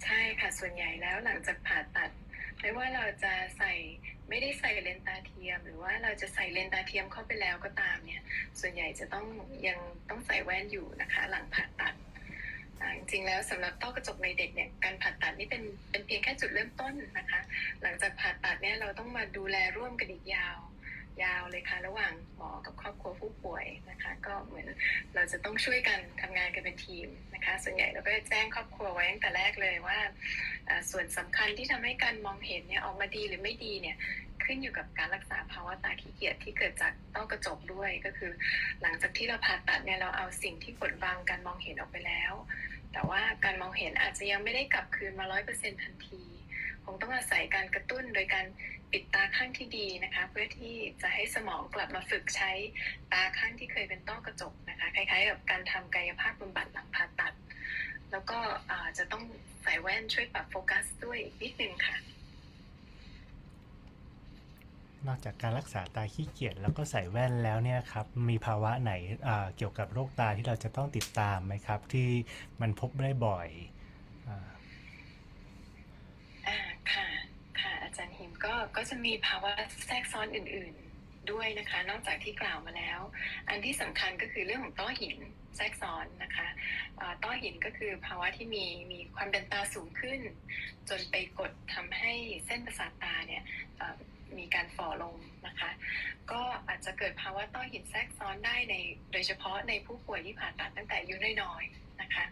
ใช่ค่ะส่วนใหญ่แล้วหลังจากผ่าตัดไม่ว่าเราจะใส่ไม่ได้ใส่เลนตาเทียม หรือว่าเราจะใส่เลนตาเทียมเข้าไปแล้วก็ตามเนี่ย ส่วนใหญ่จะต้องยังต้องใส่แว่นอยู่นะคะ หลังผ่าตัดจริงๆแล้วสำหรับต้อกระจกในเด็กเนี่ยการผ่าตัดนี่เป็นเป็นเพียงแค่จุดเริ่มต้นนะคะ หลังจากผ่าตัดเนี่ยเราต้องมาดูแลร่วมกันอีกยาว ยาวเลยค่ะ ระหว่างหมอกับครอบครัวผู้ป่วยนะคะ ก็เหมือนเราจะต้องช่วยกันทำงานกันเป็นทีมนะคะ ส่วนใหญ่เราก็จะแจ้งครอบครัวไว้ตั้งแต่แรกเลยว่า ส่วนสำคัญที่ทำให้การมองเห็นเนี่ยออกมาดีหรือไม่ดีเนี่ยขึ้นอยู่กับการรักษาภาวะตาขี้เกียจที่เกิดจากต้อกระจกด้วยก็คือ หลังจากที่เราผ่าตัดเนี่ยเราเอาสิ่งที่กดบังการมองเห็นออกไปแล้ว แต่ว่าการมองเห็นอาจจะยังไม่ได้กลับคืนมาร้อยเปอร์เซ็นทันที คงต้องอาศัยการกระตุ้นโดยการปิดตาข้างที่ดีนะคะ เพื่อที่จะให้สมองกลับมาฝึกใช้ตาข้างที่เคยเป็นต้อกระจกนะคะคล้ายๆกับการทำกายภาพบำบัดหลังผ่าตัด แล้วก็จะต้องใส่แว่นช่วยปรับโฟกัสด้วยอีกนิดนึงค่ะ นอกจากการรักษาตาขี้เกียจแล้วก็ใส่แว่นแล้วเนี่ยครับมีภาวะไหนเกี่ยวกับโรคตาที่เราจะต้องติดตามไหมครับ ที่มันพบได้บ่อยอ่า อ่าค่ะค่ะ อาจารย์หิม ก็ก็จะมีภาวะแทรกซ้อนอื่นๆด้วยนะคะ นอกจากที่กล่าวมาแล้ว อันที่สำคัญก็คือเรื่องของต้อหินแทรกซ้อนนะคะต้อหินก็คือภาวะที่มีมีความดันตาสูงขึ้น จนไปกดทำให้เส้นประสาทตาเนี่ย มีการฝ่อลงนะคะ ก็อาจจะเกิดภาวะต้อหินแทรกซ้อนได้ในโดยเฉพาะในผู้ป่วยที่ผ่าตัดตั้งแต่อายุน้อยๆนะคะ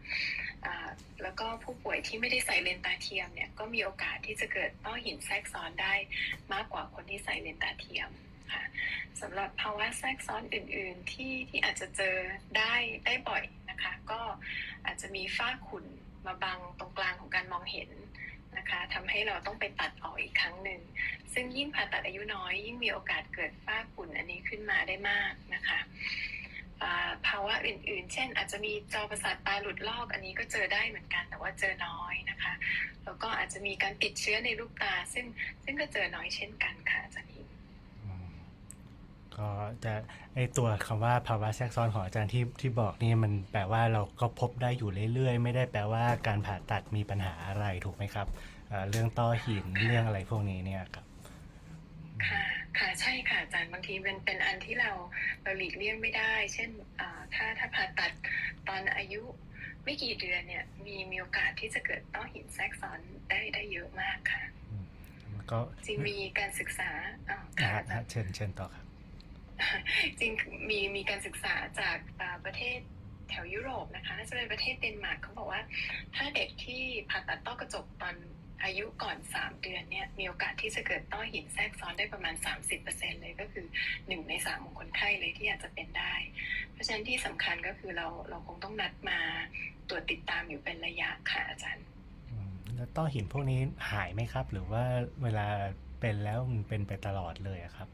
แล้วก็ผู้ป่วยที่ไม่ได้ใส่เลนตาเทียมเนี่ยก็มีโอกาสที่จะเกิดต้อหินแทรกซ้อนได้มากกว่าคนที่ใส่เลนตาเทียมค่ะสำหรับภาวะแทรกซ้อนอื่น ๆ ที่ที่อาจจะเจอได้ได้บ่อยนะคะ ก็อาจจะมีฝ้าขุ่นมาบังตรงกลางของการมองเห็นนะคะทำให้เราต้องไปตัดออกอีกครั้งหนึ่ง ซึ่งยิ่งผ่าตัดอายุน้อย ยิ่งมีโอกาสเกิดฝ้าขุ่นอันนี้ขึ้นมาได้มากนะคะภาวะอื่นๆ เช่น อาจจะมีจอประสาทตาหลุดลอกอันนี้ก็เจอได้เหมือนกันแต่ว่าเจอน้อยนะคะ แล้วก็อาจจะมีการติดเชื้อในลูกตา ซึ่งซึ่งก็เจอน้อยเช่นกันค่ะอาจารย์อิมอืมก็จะไอตัวคำว่าภาวะแทรกซ้อนของอาจารย์ที่ที่บอกนี่มันแปลว่าเราก็พบได้อยู่เรื่อยๆ ไม่ได้แปลว่าการผ่าตัดมีปัญหาอะไรถูกไหมครับเรื่องต้อหินเรื่องอะไรพวกนี้เนี่ยครับ ค่ะ ค่ะใช่ค่ะอาจารย์บางทีเป็นเป็นอันที่เราเราหลีกเลี่ยงไม่ได้ เช่นอ่าถ้าถ้าผ่าตัดตอนอายุไม่กี่เดือนเนี่ยมีมีโอกาสที่จะเกิดต้อหินแทรกซ้อนได้ได้เยอะมากค่ะมันก็จริงมีการศึกษาอ้าวอ่าค่ะอาจารย์เชิญเชิญต่อครับจริงมีมีการศึกษาจากอ่าประเทศแถวยุโรปนะคะน่าจะเป็นประเทศเดนมาร์กเขาบอกว่า ถ้าเด็กที่ผ่าตัดต้อกระจกตอน อายุก่อน 3 เดือนเนี่ยมีโอกาสที่จะเกิดต้อหินแทรกซ้อนได้ประมาณ 30%เลยก็คือ 1 ใน 3 ของคนไข้เลยที่อาจจะเป็นได้ เพราะฉะนั้นที่สำคัญก็คือเราเราคงต้องนัดมาตรวจติดตามอยู่เป็นระยะค่ะอาจารย์อืมแล้วต้อหินพวกนี้หายไหมครับ หรือว่าเวลาเป็นแล้วมันเป็นไปตลอดเลยอะครับ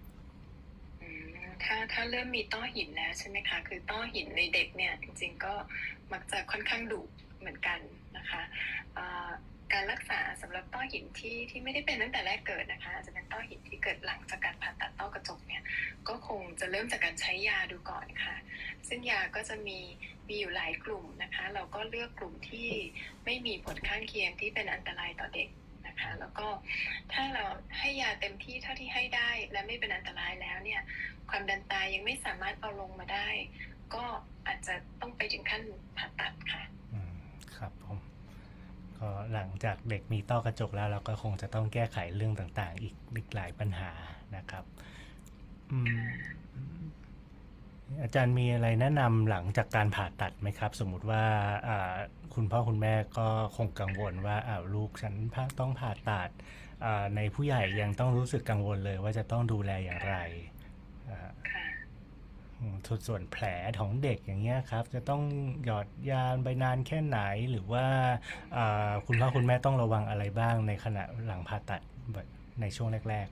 อืมถ้าถ้าเริ่มมีต้อหินแล้วใช่ไหมคะ คือต้อหินในเด็กเนี่ยจริงๆก็มักจะค่อนข้างดุเหมือนกันนะคะอ่า การรักษาสำหรับต้อหินที่ที่ไม่ได้เป็นตั้งแต่แรกเกิดนะคะอาจจะเป็นต้อหินที่เกิดหลังจากการผ่าตัดต้อกระจกเนี่ยก็คงจะเริ่มจากการใช้ยาดูก่อนค่ะ ซึ่งยาก็จะมีมีอยู่หลายกลุ่มนะคะ เราก็เลือกกลุ่มที่ไม่มีผลข้างเคียงที่เป็นอันตรายต่อเด็กนะคะแล้วก็ถ้าเราให้ยาเต็มที่เท่าที่ให้ได้และไม่เป็นอันตรายแล้วเนี่ยความดันตายังไม่สามารถเอาลงมาได้ ก็อาจจะต้องไปถึงขั้นผ่าตัดค่ะอืมครับผม ก็หลังจากเด็กมีต้อกระจกแล้วเราก็คงจะต้องแก้ไขเรื่องต่างๆ อีกอีกหลายปัญหานะครับอาจารย์มีอะไรแนะนำหลังจากการผ่าตัดไหมครับ สมมุติว่าคุณพ่อคุณแม่ก็คงกังวลว่าลูกฉันต้องผ่าตัดในผู้ใหญ่ยังต้องรู้สึกกังวลเลยว่าจะต้องดูแลอย่างไรค่ะ ส่วนส่วนแผลของเด็กอย่างเงี้ยครับ จะต้องหยอดยาไปนานแค่ไหนหรือว่าคุณพ่อคุณแม่ต้องระวังอะไรบ้างในขณะหลังผ่าตัดในช่วงแรก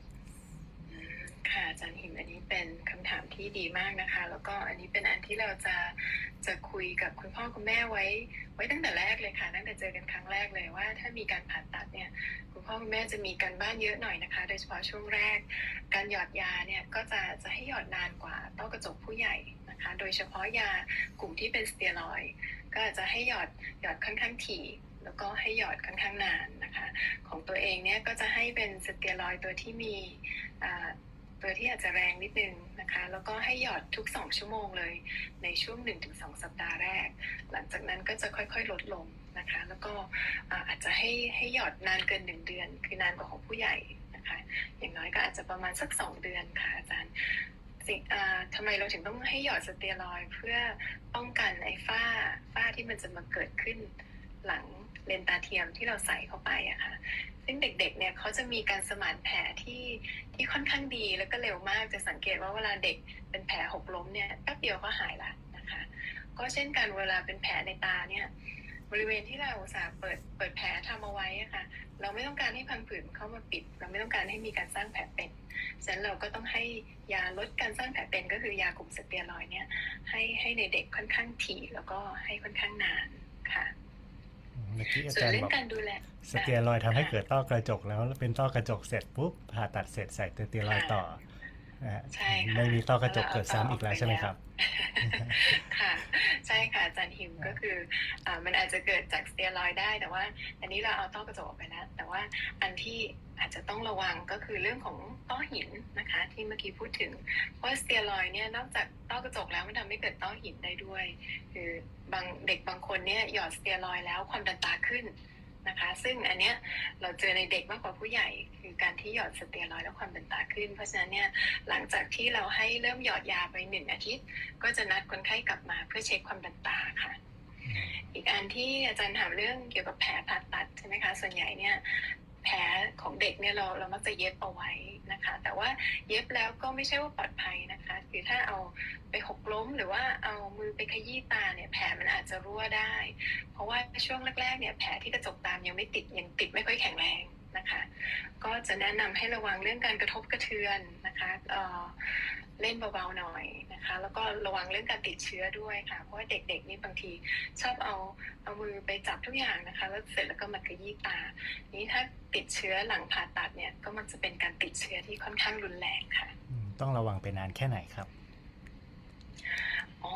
ๆ ค่ะอาจารย์หิมอันนี้เป็น ถามที่ดีมากนะคะ แล้วก็อันนี้เป็นอันที่เราจะจะคุยกับคุณพ่อคุณแม่ไว้ ไว้ตั้งแต่แรกเลยค่ะตั้งแต่เจอกันครั้งแรกเลยว่า ถ้ามีการผ่าตัดเนี่ยคุณพ่อคุณแม่จะมีการบ้านเยอะหน่อยนะคะ โดยเฉพาะช่วงแรก การหยอดยาเนี่ยก็จะจะให้หยอดนานกว่าต้อกระจกผู้ใหญ่นะคะ โดยเฉพาะยากลุ่มที่เป็นสเตียรอยก็อาจจะให้หยอดหยอดค่อนข้างถี่แล้วก็ให้หยอดค่อนข้างนานนะคะ ของตัวเองเนี่ยก็จะให้เป็นสเตียรอยตัวที่มี ตัวที่อาจจะแรงนิดนึงนะคะ แล้วก็ให้หยอดทุก 2 ชั่วโมงเลย ในช่วง 1-2 สัปดาห์แรก หลังจากนั้นก็จะค่อยๆ ลดลงนะคะ แล้วก็อาจจะให้ให้หยอดนานเกิน 1 เดือน คือนานกว่าของผู้ใหญ่นะคะ อย่างน้อยก็อาจจะประมาณสัก 2 เดือนค่ะอาจารย์สิทำไมเราถึงต้องให้หยอดสเตียรอยด์เพื่อป้องกันไอ้ฝ้าฝ้าที่มันจะมาเกิดขึ้นหลัง เลนตาเทียมที่เราใส่เข้าไปอะค่ะ ซึ่งเด็กๆเนี่ยเขาจะมีการสมานแผลที่ที่ค่อนข้างดีแล้วก็เร็วมากจะสังเกตว่าเวลาเด็กเป็นแผลหกล้มเนี่ยแป๊บเดียวก็หายละนะคะ ก็เช่นกันเวลาเป็นแผลในตาเนี่ยบริเวณที่เราอุตส่าห์เปิดเปิดแผลทำเอาไว้อะค่ะ เราไม่ต้องการให้พังผืดเข้ามาปิด เราไม่ต้องการให้มีการสร้างแผลเป็นฉะนั้นเราก็ต้องให้ยาลดการสร้างแผลเป็นก็คือยากลุ่มสเตียรอยเนี่ยให้ให้ในเด็กค่อนข้างถี่แล้วก็ให้ค่อนข้างนานค่ะ เมื่อกี้อาส่วนจารย์เรื่อบองกการดูแลสเตียรอยด์ทำให้เกิดต้อกระจกแล้วเป็นต้อกระจกเสร็จปุ๊บผ่าตัดเสร็จใส่สเตียรอยด์ต่อนะฮะ ใช่ค่ะไม่มีต้อกระจกเกิดซ้ำอีกแล้วใช่ไหมครับ ค่ะ ใช่ค่ะอาจารย์ฮิมก็คืออ่ามันอาจจะเกิดจากสเตียรอยด์ได้ แต่ว่า อันนี้เราเอาต้อกระจกออกไปแล้ว แต่ว่าอันที่อาจจะต้องระวังก็คือเรื่องของต้อหินนะคะ ที่เมื่อกี้พูดถึงเพราะสเตียรอยด์เนี่ยนอกจากต้อกระจกแล้วมันทำให้เกิดต้อหินได้ด้วย คือบางเด็กบางคนเนี่ยหยอดสเตียรอยด์แล้วความดันตาขึ้น นะคะ ซึ่งอันเนี้ยเราเจอในเด็กมากกว่าผู้ใหญ่ คือการที่หยอดสเตียรอยด์แล้วความดันตาขึ้น เพราะฉะนั้นเนี่ยหลังจากที่เราให้เริ่มหยอดยาไปหนึ่งอาทิตย์ ก็จะนัดคนไข้กลับมาเพื่อเช็คความดันตาค่ะอีกอันที่อาจารย์ถามเรื่องเกี่ยวกับแผลผ่าตัดใช่ไหมคะ ส่วนใหญ่เนี่ย แผลของเด็กเนี่ยเราเรามักจะเย็บเอาไว้นะคะ แต่ว่าเย็บแล้วก็ไม่ใช่ว่าปลอดภัยนะคะคือถ้าเอาไปหกล้มหรือว่าเอามือไปขยี้ตาเนี่ยแผลมันอาจจะรั่วได้ เพราะว่าช่วงแรกๆเนี่ยแผลที่กระจกตามยังไม่ติดยังติดไม่ค่อยแข็งแรง นะคะ ก็จะแนะนำให้ระวังเรื่องการกระทบกระเทือนนะคะเอ่อเล่นเบาๆหน่อยนะคะ แล้วก็ระวังเรื่องการติดเชื้อด้วยค่ะ เพราะว่าเด็กๆนี่บางทีชอบเอาเอามือไปจับทุกอย่างนะคะ แล้วเสร็จแล้วก็มาขยี้ตา นี้ถ้าติดเชื้อหลังผ่าตัดเนี่ยก็มักจะเป็นการติดเชื้อที่ค่อนข้างรุนแรงค่ะอืมต้องระวังไปนานแค่ไหนครับ อ๋อ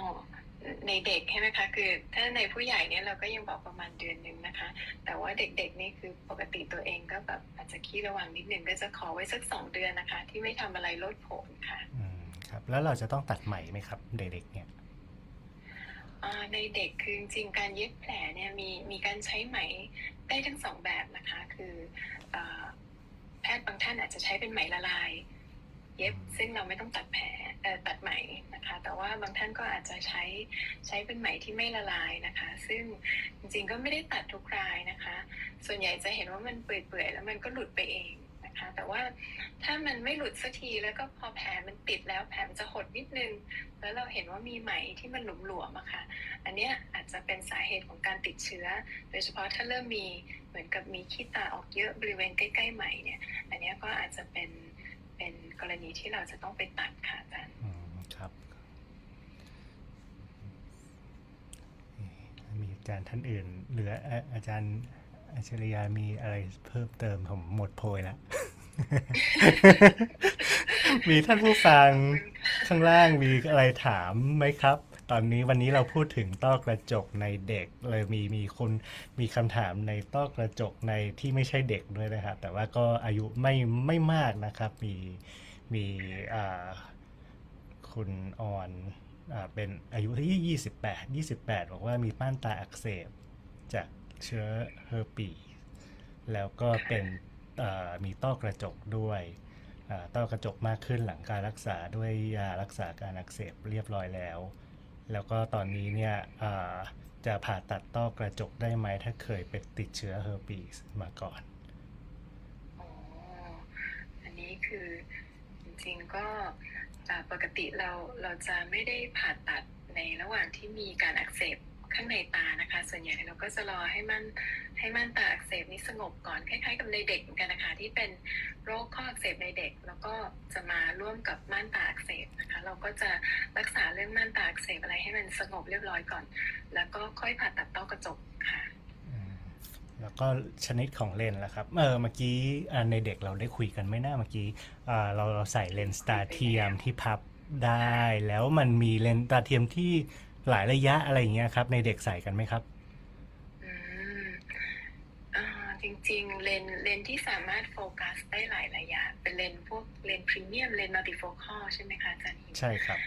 ในเด็กใช่ไหมคะคือ ถ้าในผู้ใหญ่เนี่ยเราก็ยังบอกประมาณเดือนหนึ่งนะคะ แต่ว่าเด็กๆนี่คือปกติตัวเองก็แบบอาจจะขี้ระวังนิดหนึ่งก็จะขอไว้สักสองเดือนนะคะ ที่ไม่ทำอะไรลดผลค่ะอืมครับ แล้วเราจะต้องตัดไหมไหมครับเด็กๆเนี่ยอ่าในเด็กคือจริงๆการเย็บแผลเนี่ยมีมีการใช้ไหมได้ทั้งสองแบบนะคะ คืออาแพทย์บางท่านอาจจะใช้เป็นไหมละลาย เย็บ ซึ่งเราไม่ต้องตัดแผลตัดไหมนะคะ แต่ว่าบางท่านก็อาจจะใช้ใช้เป็นไหมที่ไม่ละลายนะคะ ซึ่งจริงๆก็ไม่ได้ตัดทุกรายนะคะ ส่วนใหญ่จะเห็นว่ามันเปื่อยๆแล้วมันก็หลุดไปเองนะคะแต่ว่าถ้ามันไม่หลุดสักทีแล้วก็พอแผลมันติดแล้วแผลมันจะหดนิดนึง แล้วเราเห็นว่ามีไหมที่มันหลวมๆอะค่ะ อันเนี้ยอาจจะเป็นสาเหตุของการติดเชื้อ โดยเฉพาะถ้าเริ่มมีเหมือนกับมีขี้ตาออกเยอะบริเวณใกล้ๆไหมเนี่ย อันเนี้ยก็อาจจะเป็น เป็นกรณีที่เราจะต้องไปตัดค่ะอาจารย์อืมครับมีอาจารย์ท่านอื่นเหลืออะอาจารย์อัจฉริยามีอะไรเพิ่มเติมผมหมดโพยแล้ว มีท่านผู้ฟังข้างล่างมีอะไรถามไหมครับ ตอนนี้วันนี้เราพูดถึงต้อกระจกในเด็กเลยมีมีคนมีคำถามในต้อกระจกในที่ไม่ใช่เด็กด้วยนะครับแต่ว่าก็อายุไม่ไม่มากนะครับ มีมีคุณออนอเป็นอายุที่28 28 บอกว่ามีม่านตาอักเสบจากเชื้อเฮอร์ปี แล้วก็เป็นมีต้อกระจกด้วยต้อกระจกมากขึ้นหลังการรักษาด้วยยารักษาการอักเสบเรียบร้อยแล้ว แล้วก็ตอนนี้เนี่ยจะผ่าตัดต้อกระจกได้ไหมถ้าเคยเป็นติดเชื้อเฮอร์ปีสมาก่อนอ๋ออันนี้คือจริงๆก็ปกติเราเราจะไม่ได้ผ่าตัดในระหว่างที่มีการอักเสบ ข้างในตานะคะ ส่วนใหญ่เราก็จะรอให้มันให้ม่านตาอักเสบนี้สงบก่อนคล้ายๆกับในเด็กเหมือนกันนะคะ ที่เป็นโรคข้ออักเสบในเด็ก แล้วก็จะมาร่วมกับม่านตาอักเสบนะคะ เราก็จะรักษาเรื่องม่านตาอักเสบอะไรให้มันสงบเรียบร้อยก่อน แล้วก็ค่อยผ่าตัดต้อกระจกค่ะแล้วก็ชนิดของเลนส์ละครับ เออ เมื่อกี้ในเด็กเราได้คุยกันไม่น่าเมื่อกี้เราเราใส่เลนส์ตาเทียมที่พับได้ แล้วมันมีเลนส์ตาเทียมที่ หลายระยะอะไรอย่างเงี้ยครับ ในเด็กใส่กันไหมครับ อืมอ่าจริงๆ เลนส์เลนส์ที่สามารถโฟกัสได้หลายระยะ เป็นเลนส์พวกเลนส์พรีเมียม เลนส์ multifocal ใช่ไหมคะอาจารย์หิม ใช่ครับ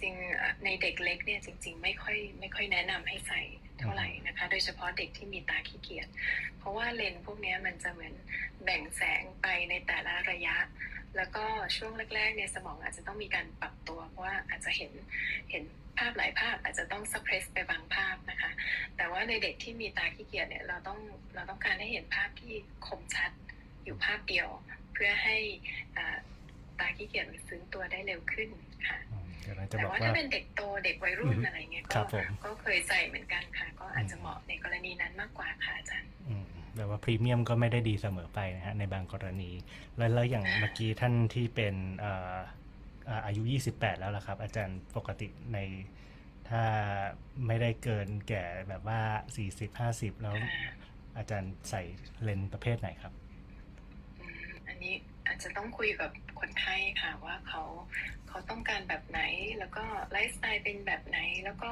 จริงๆอะในเด็กเล็กเนี่ยจริง ๆ ไม่ค่อยไม่ค่อยแนะนำให้ใส่เท่าไหร่นะคะ โดยเฉพาะเด็กที่มีตาขี้เกียจเพราะว่าเลนส์พวกเนี้ยมันจะเหมือนแบ่งแสงไปในแต่ละระยะ แล้วก็ช่วงแรกๆเนี่ยสมองอาจจะต้องมีการปรับตัว เพราะว่าอาจจะเห็นเห็นภาพหลายภาพอาจจะต้องสเพรสไปบางภาพนะคะ แต่ว่าในเด็กที่มีตาขี้เกียจเนี่ยเราต้องเราต้องการให้เห็นภาพที่คมชัดอยู่ภาพเดียว เพื่อให้อ่าตาขี้เกียจมันฟื้นตัวได้เร็วขึ้นค่ะอืมเดี๋ยวเราจะแต่บอกว่าว่าถ้าเป็นเด็กโตเด็กวัยรุ่นอืมอะไรเงี้ยครัก็บผมก็เคยใส่เหมือนกันค่ะ ก็อาจจะเหมาะในกรณีนั้นมากกว่าค่ะอาจารย์ แต่ว่าพรีเมียมก็ไม่ได้ดีเสมอไปนะฮะในบางกรณี แล้วแล้วอย่างเมื่อกี้ท่านที่เป็นออออายุ 28 แล้วล่ะครับ อาจารย์ปกติในถ้าไม่ได้เกินแก่แบบว่า 40 50 แล้วอาจารย์ใส่เลนส์ประเภทไหนครับ อันนี้ อาจจะต้องคุยกับคนไข้ค่ะว่าเขาเขาต้องการแบบไหน แล้วก็ไลฟ์สไตล์เป็นแบบไหน แล้วก็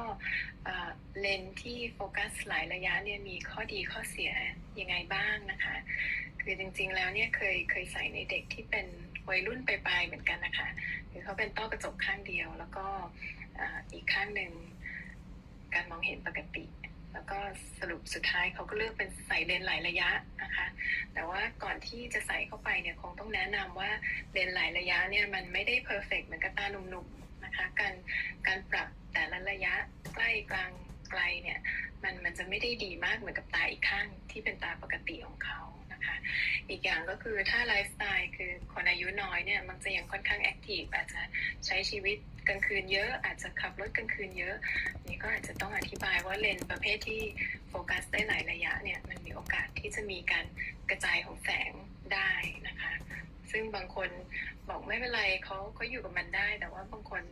เลนส์ที่โฟกัสหลายระยะเนี่ยมีข้อดีข้อเสียยังไงบ้างนะคะ คือจริงๆแล้วเนี่ยเคยเคยใส่ในเด็กที่เป็นวัยรุ่นปลายๆเหมือนกันนะคะคือเขาเป็นต้อกระจกข้างเดียว แล้วก็อีกข้างหนึ่งการมองเห็นปกติ แล้วก็สรุปสุดท้ายเขาก็เลือกเป็นใส่เลนส์หลายระยะนะคะ แต่ว่าก่อนที่จะใส่เข้าไปเนี่ยคงต้องแนะนำว่าเลนส์หลายระยะเนี่ยมันไม่ได้ perfect เหมือนกับตาหนุ่มๆนะคะ การการปรับแต่ละระยะใกล้กลางไกลเนี่ยมันมันจะไม่ได้ดีมากเหมือนกับตาอีกข้างที่เป็นตาปกติของเขา คะอีกอย่างก็คือถ้าไลฟ์สไตล์คือคนอายุน้อยเนี่ยมันจะยังค่อนข้างแอคทีฟอาจจะใช้ชีวิตกลางคืนเยอะ อาจจะขับรถกลางคืนเยอะ นี่ก็อาจจะต้องอธิบายว่าเลนส์ประเภทที่โฟกัสได้หลายระยะเนี่ยมันมีโอกาสที่จะมีการกระจายของแสงได้นะคะ ซึ่งบางคนบอกไม่เป็นไรเขาเขาอยู่กับมันได้ แต่ว่าบางคน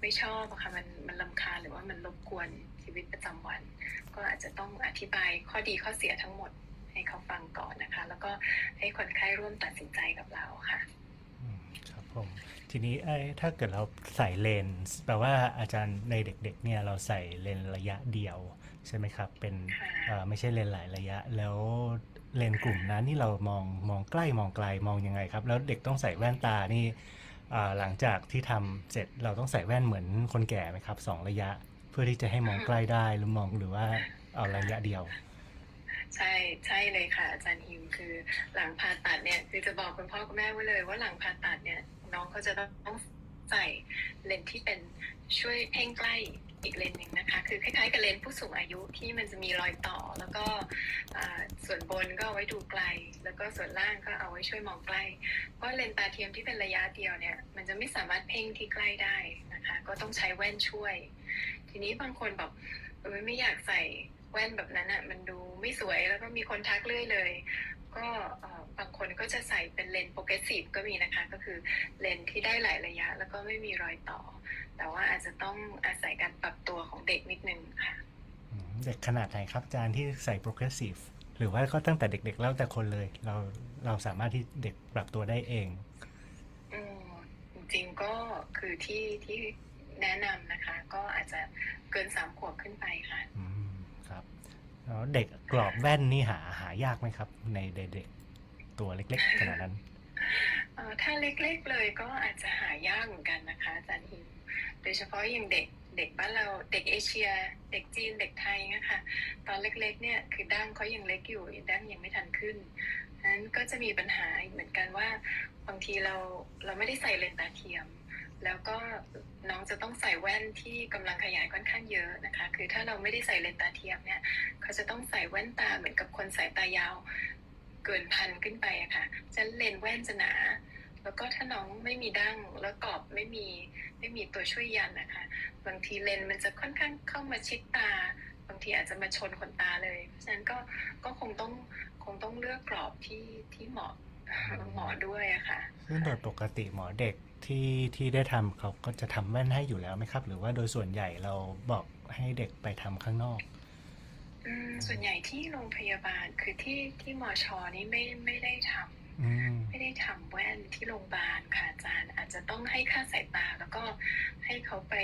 ไม่ชอบอะค่ะมันมันลำคาหรือว่ามันรบกวนชีวิตประจำวัน ก็อาจจะต้องอธิบายข้อดีข้อเสียทั้งหมด ให้เขาฟังก่อนนะคะ แล้วก็ให้คนไข้ร่วมตัดสินใจกับเราค่ะอืมครับผมทีนี้เอ้ยถ้าเกิดเราใส่เลนส์แปลว่าอาจารย์ในเด็กๆเนี่ยเราใส่เลนส์ระยะเดียวใช่ไหมครับ เป็นค่ะเอ่อไม่ใช่เลนส์หลายระยะ แล้วเลนส์กลุ่มนั้นที่เรามองมองใกล้มองไกลมองยังไงครับ แล้วเด็กต้องใส่แว่นตานี่อ่าหลังจากที่ทำเสร็จเราต้องใส่แว่นเหมือนคนแก่ไหมครับสองระยะ เพื่อที่จะให้มองใกล้ได้หรือมองหรือว่าเอาระยะเดียว ใช่ใช่เลยค่ะ อาจารย์ฮิมคือหลังผ่าตัดเนี่ยคือจะบอกคุณพ่อคุณแม่ไว้เลย ว่าหลังผ่าตัดเนี่ยน้องเขาจะต้องใส่เลนที่เป็นช่วยเพ่งใกล้อีกเลนหนึ่งนะคะ คือคล้ายๆกับเลนผู้สูงอายุที่มันจะมีรอยต่อ แล้วก็ส่วนบนก็เอาไว้ดูไกล แล้วก็ส่วนล่างก็เอาไว้ช่วยมองใกล้ เพราะเลนส์ตาเทียมที่เป็นระยะเดียวเนี่ย มันจะไม่สามารถเพ่งที่ใกล้ได้นะคะ ก็ต้องใช้แว่นช่วย ทีนี้บางคนบอกเออไม่อยากใส่ แว่นแบบนั้นอะมันดูไม่สวยแล้วก็มีคนทักเรื่อยเลย ก็เอ่อบางคนก็จะใส่เป็นเลนส์ progressive ก็มีนะคะ ก็คือเลนส์ที่ได้หลายระยะ แล้วก็ไม่มีรอยต่อ แต่ว่าอาจจะต้องอาศัยการปรับตัวของเด็กนิดนึงค่ะอืมเด็กขนาดไหนครับอาจารย์ที่ใส่ progressive หรือว่าก็ตั้งแต่เด็กๆแล้วแต่คนเลย เราเราสามารถที่เด็กปรับตัวได้เองอืมจริงๆก็คือที่ที่แนะนำนะคะ ก็อาจจะเกินสามขวบขึ้นไปค่ะอืมครับ แล้วเด็กกรอบแว่นนี่หาหายากไหมครับ ในเด็กๆตัวเล็กๆขนาดนั้นเอ่อถ้าเล็กๆเลยก็อาจจะหายากเหมือนกันนะคะอาจารย์ฮิมโดยเฉพาะอย่างเด็กเด็กบ้านเราเด็กเอเชีย เด็กจีนเด็กไทยนะคะตอนเล็กๆเนี่ยคือดั้งเขายังเล็กอยู่ดั้งยังไม่ทันขึ้นนั้นก็จะมีปัญหาเหมือนกันว่าบางทีเราเราไม่ได้ใส่เลนส์ตาเทียม แล้วก็น้องจะต้องใส่แว่นที่กำลังขยายค่อนข้างเยอะนะคะ คือถ้าเราไม่ได้ใส่เลนส์ตาเทียมเนี่ยเขาจะต้องใส่แว่นตาเหมือนกับคนสายตายาวเกินพันขึ้นไปอะค่ะฉะนั้นเลนแว่นจะหนาแล้วก็ถ้าน้องไม่มีดั้งแล้วกรอบไม่มีไม่มีตัวช่วยยันนะคะ บางทีเลนส์มันจะค่อนข้างเข้ามาชิดตา บางทีอาจจะมาชนขนตาเลยเพราะฉะนั้นก็ก็คงต้องคงต้องเลือกกรอบที่ที่เหมาะเหมาะด้วยอะค่ะซึ่งโดยปกติหมอเด็ก ที่ที่ได้ทำเขาก็จะทำแว่นให้อยู่แล้วไหมครับ หรือว่าโดยส่วนใหญ่เราบอกให้เด็กไปทำข้างนอกอส่วนใหญ่ที่โรงพยาบาลคือที่ที่มอชอนี่ไม่ไม่ได้ทำ ไม่ได้ทำแว่นที่โรงพยาบาลค่ะอาจารย์ อาจจะต้องให้ค่าสายตาแล้วก็ให้เขาไป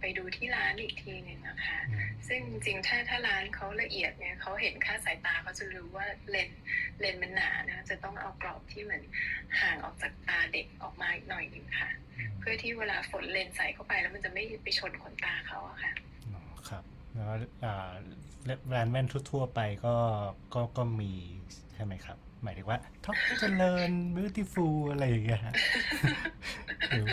ไปดูที่ร้านอีกทีหนึ่งนะคะอืมซึ่งจริงๆถ้าถ้าร้านเขาละเอียดเนี่ยเขาเห็นค่าสายตาเขาจะรู้ว่าเลนส์เลนส์มันหนานะจะต้องเอากรอบที่เหมือนห่างออกจากตาเด็กออกมาอีกหน่อยหนึงค่ะ เพื่อที่เวลาฝนเลนส์ใส่เข้าไปแล้วมันจะไม่ไปชนขนตาเขาอะค่ะอ๋อครับแล้วอ่าร้านแว่นทั่วๆไปก็ก็ก็มีใช่ไหมครับ หมายถึงว่าท็อปเจริญ beautiful อะไรอย่างเงี้ยฮะหรือ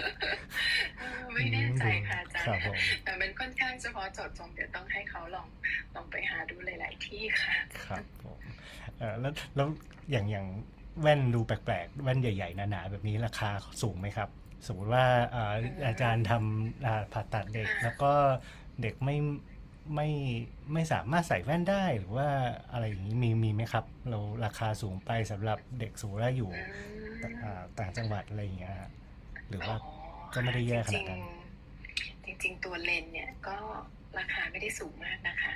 เออไม่แน่ใจค่ะอาจารครับย์ผมแต่มันค่อนข้างเฉพาะเจาะจงเดี๋ยวต้องให้เขาลองลองไปหาดูหลาย ๆ ที่ค่ะ ครับผมเอ่อแล้วแล้วอย่างอย่างแว่นดูแปลกๆ แว่นใหญ่ๆหนาๆแบบนี้ราคาสูงไหมครับ สมมติว่าเอ่ออาจารย์ทำอ่าผ่าตัดเด็กแล้วก็เด็กไม่ ไม่ไม่สามารถใส่แว่นได้หรือว่าอะไรอย่างนี้มีมีไหมครับ เราราคาสูงไปสำหรับเด็กสูงว่าอยู่อืมอ่าต่างจังหวัดอะไรอย่างเงี้ยฮะหรือว่าอ๋อก็ไม่ได้แย่ขนาดนั้นจริงๆจริงๆตัวเลนส์เนี่ยก็ราคาไม่ได้สูงมากนะคะ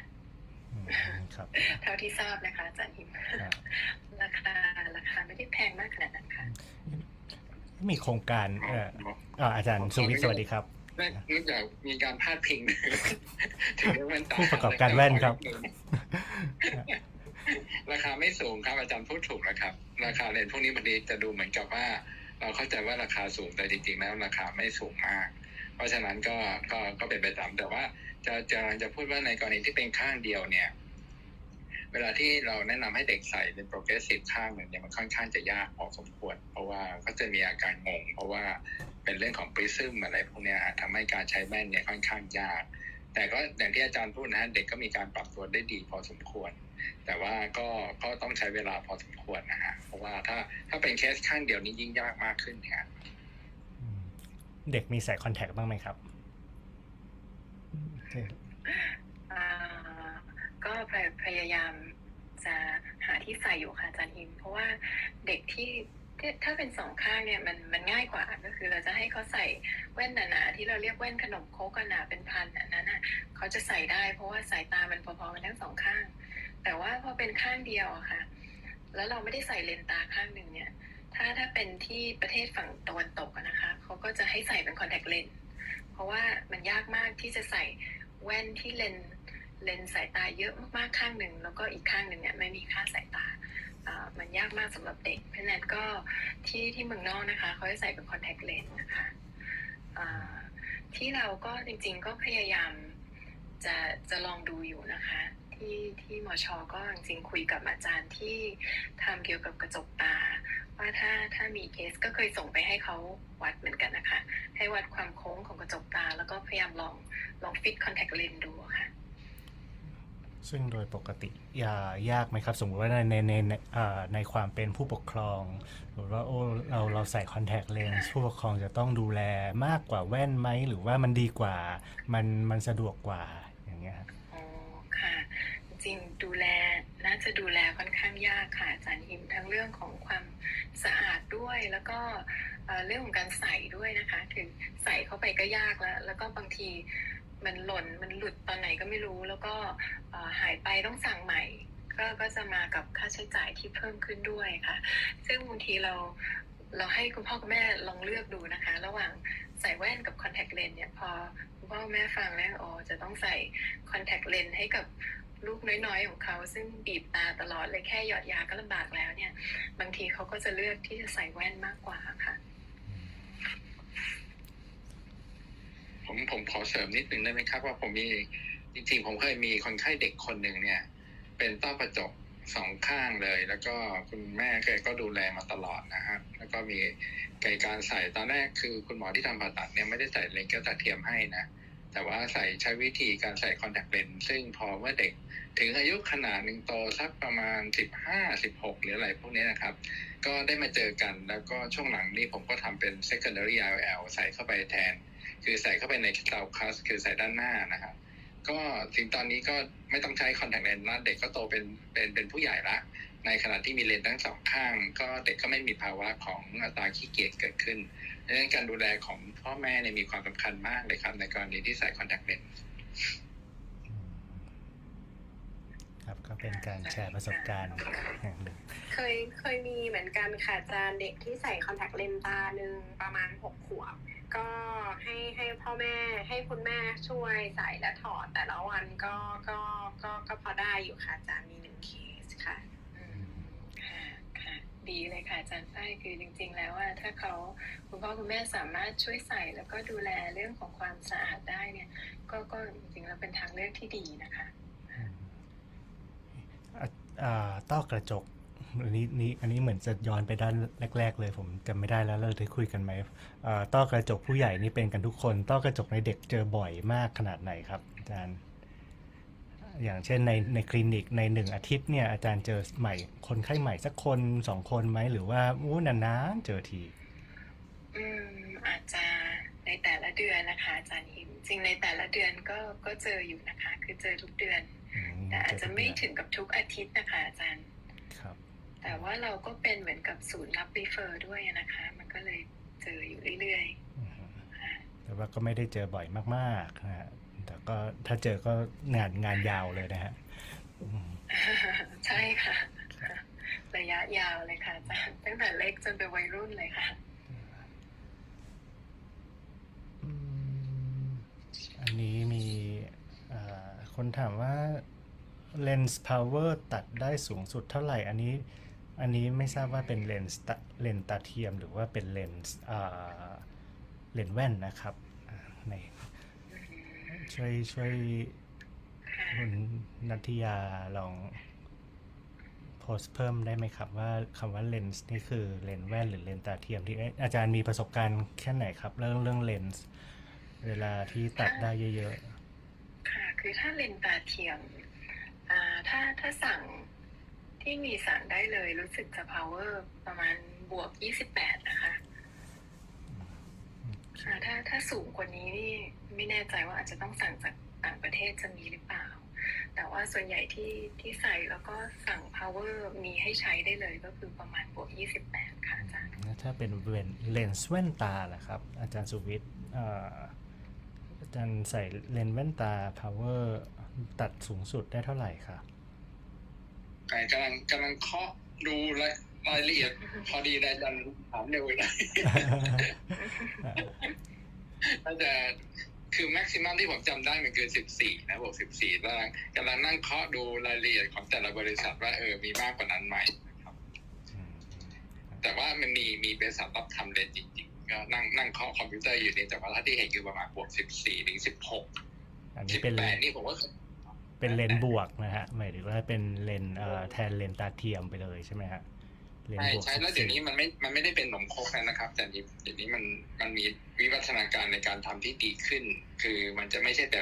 อืมครับเท่าที่ทราบนะคะอาจารย์หิมอ่าราคาราคาไม่ได้แพงมากขนาดนั้นค่ะมีโครงการเอ่ออ่าอาจารย์สุวิทย์สวัสดีครับ เนื่องเนื่องจากมีการพาดพิงถึงเรื่องแว่นตาผู้ประกอบการแว่นครับ ราคาไม่สูงครับอาจารย์พูดถูกนะครับ ราคาเลนส์พวกนี้บางทีจะดูเหมือนกับว่า เราเข้าใจว่าราคาสูงแต่จริงๆแล้วราคาไม่สูงมาก เพราะฉะนั้นก็ก็ก็เป็นไปตามแต่ว่าจะจะจะพูดว่าในกรณีที่เป็นข้างเดียวเนี่ย เวลาที่เราแนะนำให้เด็กใส่เป็น progressive ข้างหนึ่งเนี่ยมันค่อนข้างจะยากพอสมควร เพราะว่าก็จะมีอาการงง เพราะว่า เป็นเรื่องของปริซึมอะไรพวกเนี้ยทำให้การใช้แว่นเนี่ยค่อนข้างยาก แต่ก็อย่างที่อาจารย์พูดนะฮะเด็กก็มีการปรับตัวได้ดีพอสมควร แต่ว่าก็ก็ต้องใช้เวลาพอสมควรนะฮะเพราะว่าถ้าถ้าเป็นเคสข้างเดียวนี้ยิ่งยากมากขึ้นเนี่ยอืมเด็กมีใส่คอนแทคบ้างไหมครับอ่าก็พยพยายามจะหาที่ใส่อยู่ค่ะอาจารย์อิมเพราะว่าเด็กที่ที่ ถ้าเป็นสองข้างเนี่ยมันมันง่ายกว่าก็คือเราจะให้เขาใส่แว่นหนาๆที่เราเรียกแว่นขนมโคกันหนาเป็นพันอันนั้นอะเขาจะใส่ได้ เพราะว่าสายตามันพอๆกันทั้งสองข้าง แต่ว่าพอเป็นข้างเดียวอะค่ะ แล้วเราไม่ได้ใส่เลนตาข้างหนึ่งเนี่ย ถ้าถ้าเป็นที่ประเทศฝั่งตะวันตกนะคะเขาก็จะให้ใส่เป็นคอนแทคเลนส์เพราะว่ามันยากมากที่จะใส่แว่นที่เลนเลนสายตาเยอะมากๆข้างหนึ่งแล้วก็อีกข้างหนึ่งเนี่ยไม่มีค่าสายตา มันยากมากสำหรับเด็ก เพราะนั้นก็ที่ที่เมืองนอกนะคะเขาจะใส่เป็นคอนแทคเลนส์นะคะที่เราก็จริง ๆ ก็พยายามจะจะลองดูอยู่นะคะ ที่ที่มอชอก็จริงๆคุยกับอาจารย์ที่ทำเกี่ยวกับกระจกตา ว่าถ้าถ้ามีเคสก็เคยส่งไปให้เขาวัดเหมือนกันนะคะ ให้วัดความโค้งของกระจกตา แล้วก็พยายามลองลองฟิตคอนแทคเลนส์ดูอะค่ะ ซึ่งโดยปกติยายากไหมครับ สมมติว่าในในในในในความเป็นผู้ปกครอง หรือว่าโอ้เราเราใส่คอนแทคเลนส์ผู้ปกครองจะต้องดูแลมากกว่าแว่นไหม หรือว่ามันดีกว่ามันมันสะดวกกว่าอย่างเงี้ยครับอ๋อค่ะ จริงดูแลน่าจะดูแลค่อนข้างยากค่ะอาจารย์หิมทั้งเรื่องของความสะอาดด้วยแล้วก็เรื่องของการใส่ด้วยนะคะคือใส่เข้าไปก็ยากแล้ว แล้วก็บางที มันหล่นมันหลุดตอนไหนก็ไม่รู้ แล้วก็หายไปต้องสั่งใหม่ ก็ก็จะมากับค่าใช้จ่ายที่เพิ่มขึ้นด้วยค่ะ ซึ่งบางทีเราเราให้คุณพ่อคุณแม่ลองเลือกดูนะคะ ระหว่างใส่แว่นกับคอนแทคเลนส์เนี่ยพอคุณพ่อคุณแม่ฟังแล้วอ๋อจะต้องใส่คอนแทคเลนส์ให้กับลูกน้อยๆของเขา ซึ่งบีบตาตลอดเลยแค่หยอดยาก็ลำบากแล้วเนี่ย บางทีเขาก็จะเลือกที่จะใส่แว่นมากกว่าค่ะ ผมผมขอเสริมนิดนึงได้ไหมครับ ว่าผมมีจริงๆ ผมเคยมีคนไข้เด็กคนหนึ่งเนี่ย เป็นต้อกระจกสองข้างเลย แล้วก็คุณแม่แกก็ดูแลมาตลอดนะฮะแล้วก็มีไกการใส่ตอนแรกคือคุณหมอที่ทำผ่าตัดเนี่ยไม่ได้ใส่เลนส์แก้วตาเทียมให้นะแต่ว่าใส่ใช้วิธีการใส่คอนแทคเลนส์ซึ่งพอเมื่อเด็กถึงอายุขนาดหนึ่งโตสักประมาณสิบห้าสิบหกหรืออะไรพวกนี้นะครับ ก็ได้มาเจอกันแล้วก็ช่วงหลังนี้ผมก็ทำเป็น secondary IOL ใส่เข้าไปแทน คือใส่เข้าไปใน sulcus คือใส่ด้านหน้านะครับก็ถึงตอนนี้ก็ไม่ต้องใช้คอนแทคเลนส์แล้วเด็กก็โตเป็นเป็นเป็นผู้ใหญ่ละในขณะที่มีเลนส์ทั้งสองข้าง ก็เด็กก็ไม่มีภาวะของอัตราขี้เกียจเกิดขึ้นดังนั้นการดูแลของพ่อแม่เนี่ยมีความสำคัญมากเลยครับในกรณีที่ใส่คอนแทคเลนส์ครับก็เป็นการแชร์ประสบการณ์แห่งหนึ่งเคยเคยมีเหมือนกันค่ะอาจารย์เด็กที่ใส่คอนแทคเลนส์ตาหนึ่งประมาณหกขวบ ก็ให้ให้พ่อแม่ให้คุณแม่ช่วยใส่และถอดแต่ละวันก็ก็ก็ก็พอได้อยู่ค่ะอาจารย์มีหนึ่งเคสค่ะอืมค่ะค่ะดีเลยค่ะอาจารย์ฝ้ายคือจริง ๆ แล้วว่าถ้าเขาคุณพ่อคุณแม่สามารถช่วยใส่แล้วก็ดูแลเรื่องของความสะอาดได้เนี่ย ก็ก็จริงๆแล้วเป็นทางเลือกที่ดีนะคะอะอ่าต้อกระจก อันนี้นี่อันนี้เหมือนจะย้อนไปด้านแรก ๆ เลย ผมจำไม่ได้แล้วเราได้คุยกันไหมอ่าต้อกระจกผู้ใหญ่นี่เป็นกันทุกคน ต้อกระจกในเด็กเจอบ่อยมากขนาดไหนครับ อาจารย์ อย่างเช่นในในคลินิกในหนึ่งอาทิตย์เนี่ยอาจารย์เจอใหม่คนไข้ใหม่สักคนสองคนไหมหรือว่าอู้นานๆเจอที อืมอาจจะในแต่ละเดือนนะคะอาจารย์หิมจริงในแต่ละเดือนก็ก็เจออยู่นะคะ คือเจอทุกเดือน อืมแต่อาจจะไม่เทุกถึงกับทุกอาทิตย์นะคะอาจารย์เดือนครับ แต่ว่าเราก็เป็นเหมือนกับศูนย์รับรีเฟอร์ด้วยนะคะ มันก็เลยเจออยู่เรื่อยอืมๆค่ะแต่ว่าก็ไม่ได้เจอบ่อยมากๆนะฮะแต่ก็ถ้าเจอก็งานงานยาวเลยนะฮะอืมใช่ค่ะ ระยะยาวเลยค่ะอาจารย์ตั้งแต่เล็กจนเป็นวัยรุ่นเลยค่ะอืมอันนี้มีเอ่อคนถามว่าเลนส์ power ตัดได้สูงสุดเท่าไหร่อันนี้ อันนี้ไม่ทราบว่าเป็นเลนส์เลนส์ตาเทียมหรือว่าเป็นเลนส์เลนส์แว่นนะครับในช่วยช่วยคุณนัทยาลองโพสต์เพิ่มได้ไหมครับ ว่าคำว่าเลนส์นี่คือเลนส์แว่นหรือเลนส์ตาเทียมที่อาจารย์มีประสบการณ์แค่ไหนครับ เรื่องเรื่องเลนส์เวลาที่ตัดได้เยอะๆ ค่ะ คือถ้าเลนตาเทียมถ้าถ้าสั่ง ที่มีสั่งได้เลยรู้สึกจะ power ประมาณบวก 28 นะคะอ่าถ้าถ้าสูงกว่านี้นี่ไม่แน่ใจว่าอาจจะต้องสั่งจากต่างประเทศจะมีหรือเปล่า แต่ว่าส่วนใหญ่ที่ที่ใส่แล้วก็สั่ง power มีให้ใช้ได้เลยก็คือประมาณบวก 28 ค่ะอาจารย์ๆแล้วถ้าเป็นเลนเลนส์แว่นตาล่ะครับ อาจารย์สุวิทย์เอ่ออาจารย์ใส่เลนส์แว่นตา power ตัดสูงสุดได้เท่าไหร่ครับ กำลังกำลังเคาะดูรายรายละเอียด พอดีนายจันถามเร็วไปหน่อยน่าจะคือแม็กซิมัมที่ผมจำได้มันคือ14นะบวก14แล้วกำลังนั่งเคาะดูรายละเอียดของแต่ละบริษัทว่าเออมีมากกว่านั้นไหมนะครับ แต่ว่ามันมีมีบริษัทรับทำเลนส์จริงๆก็นั่งนั่งเคาะคอมพิวเตอร์อยู่นี่แต่ว่าถ้าที่เห็นคือประมาณบวก14ถึง16อันนี้เป็น18นี่ผมว่า เป็นเลนส์บวกนะฮะหมายถึงว่าเป็นเลนส์เอ่อแทนเลนส์ตาเทียมไปเลยใช่ไหมฮะใช่เลนส์บวกใช่แล้วเดี๋ยวนี้มันไม่มันไม่ได้เป็นหนมครกแล้วนะครับ แต่เดี๋ยวนี้มันมันมีวิวัฒนาการในการทำที่ดีขึ้น คือมันจะไม่ใช่แต่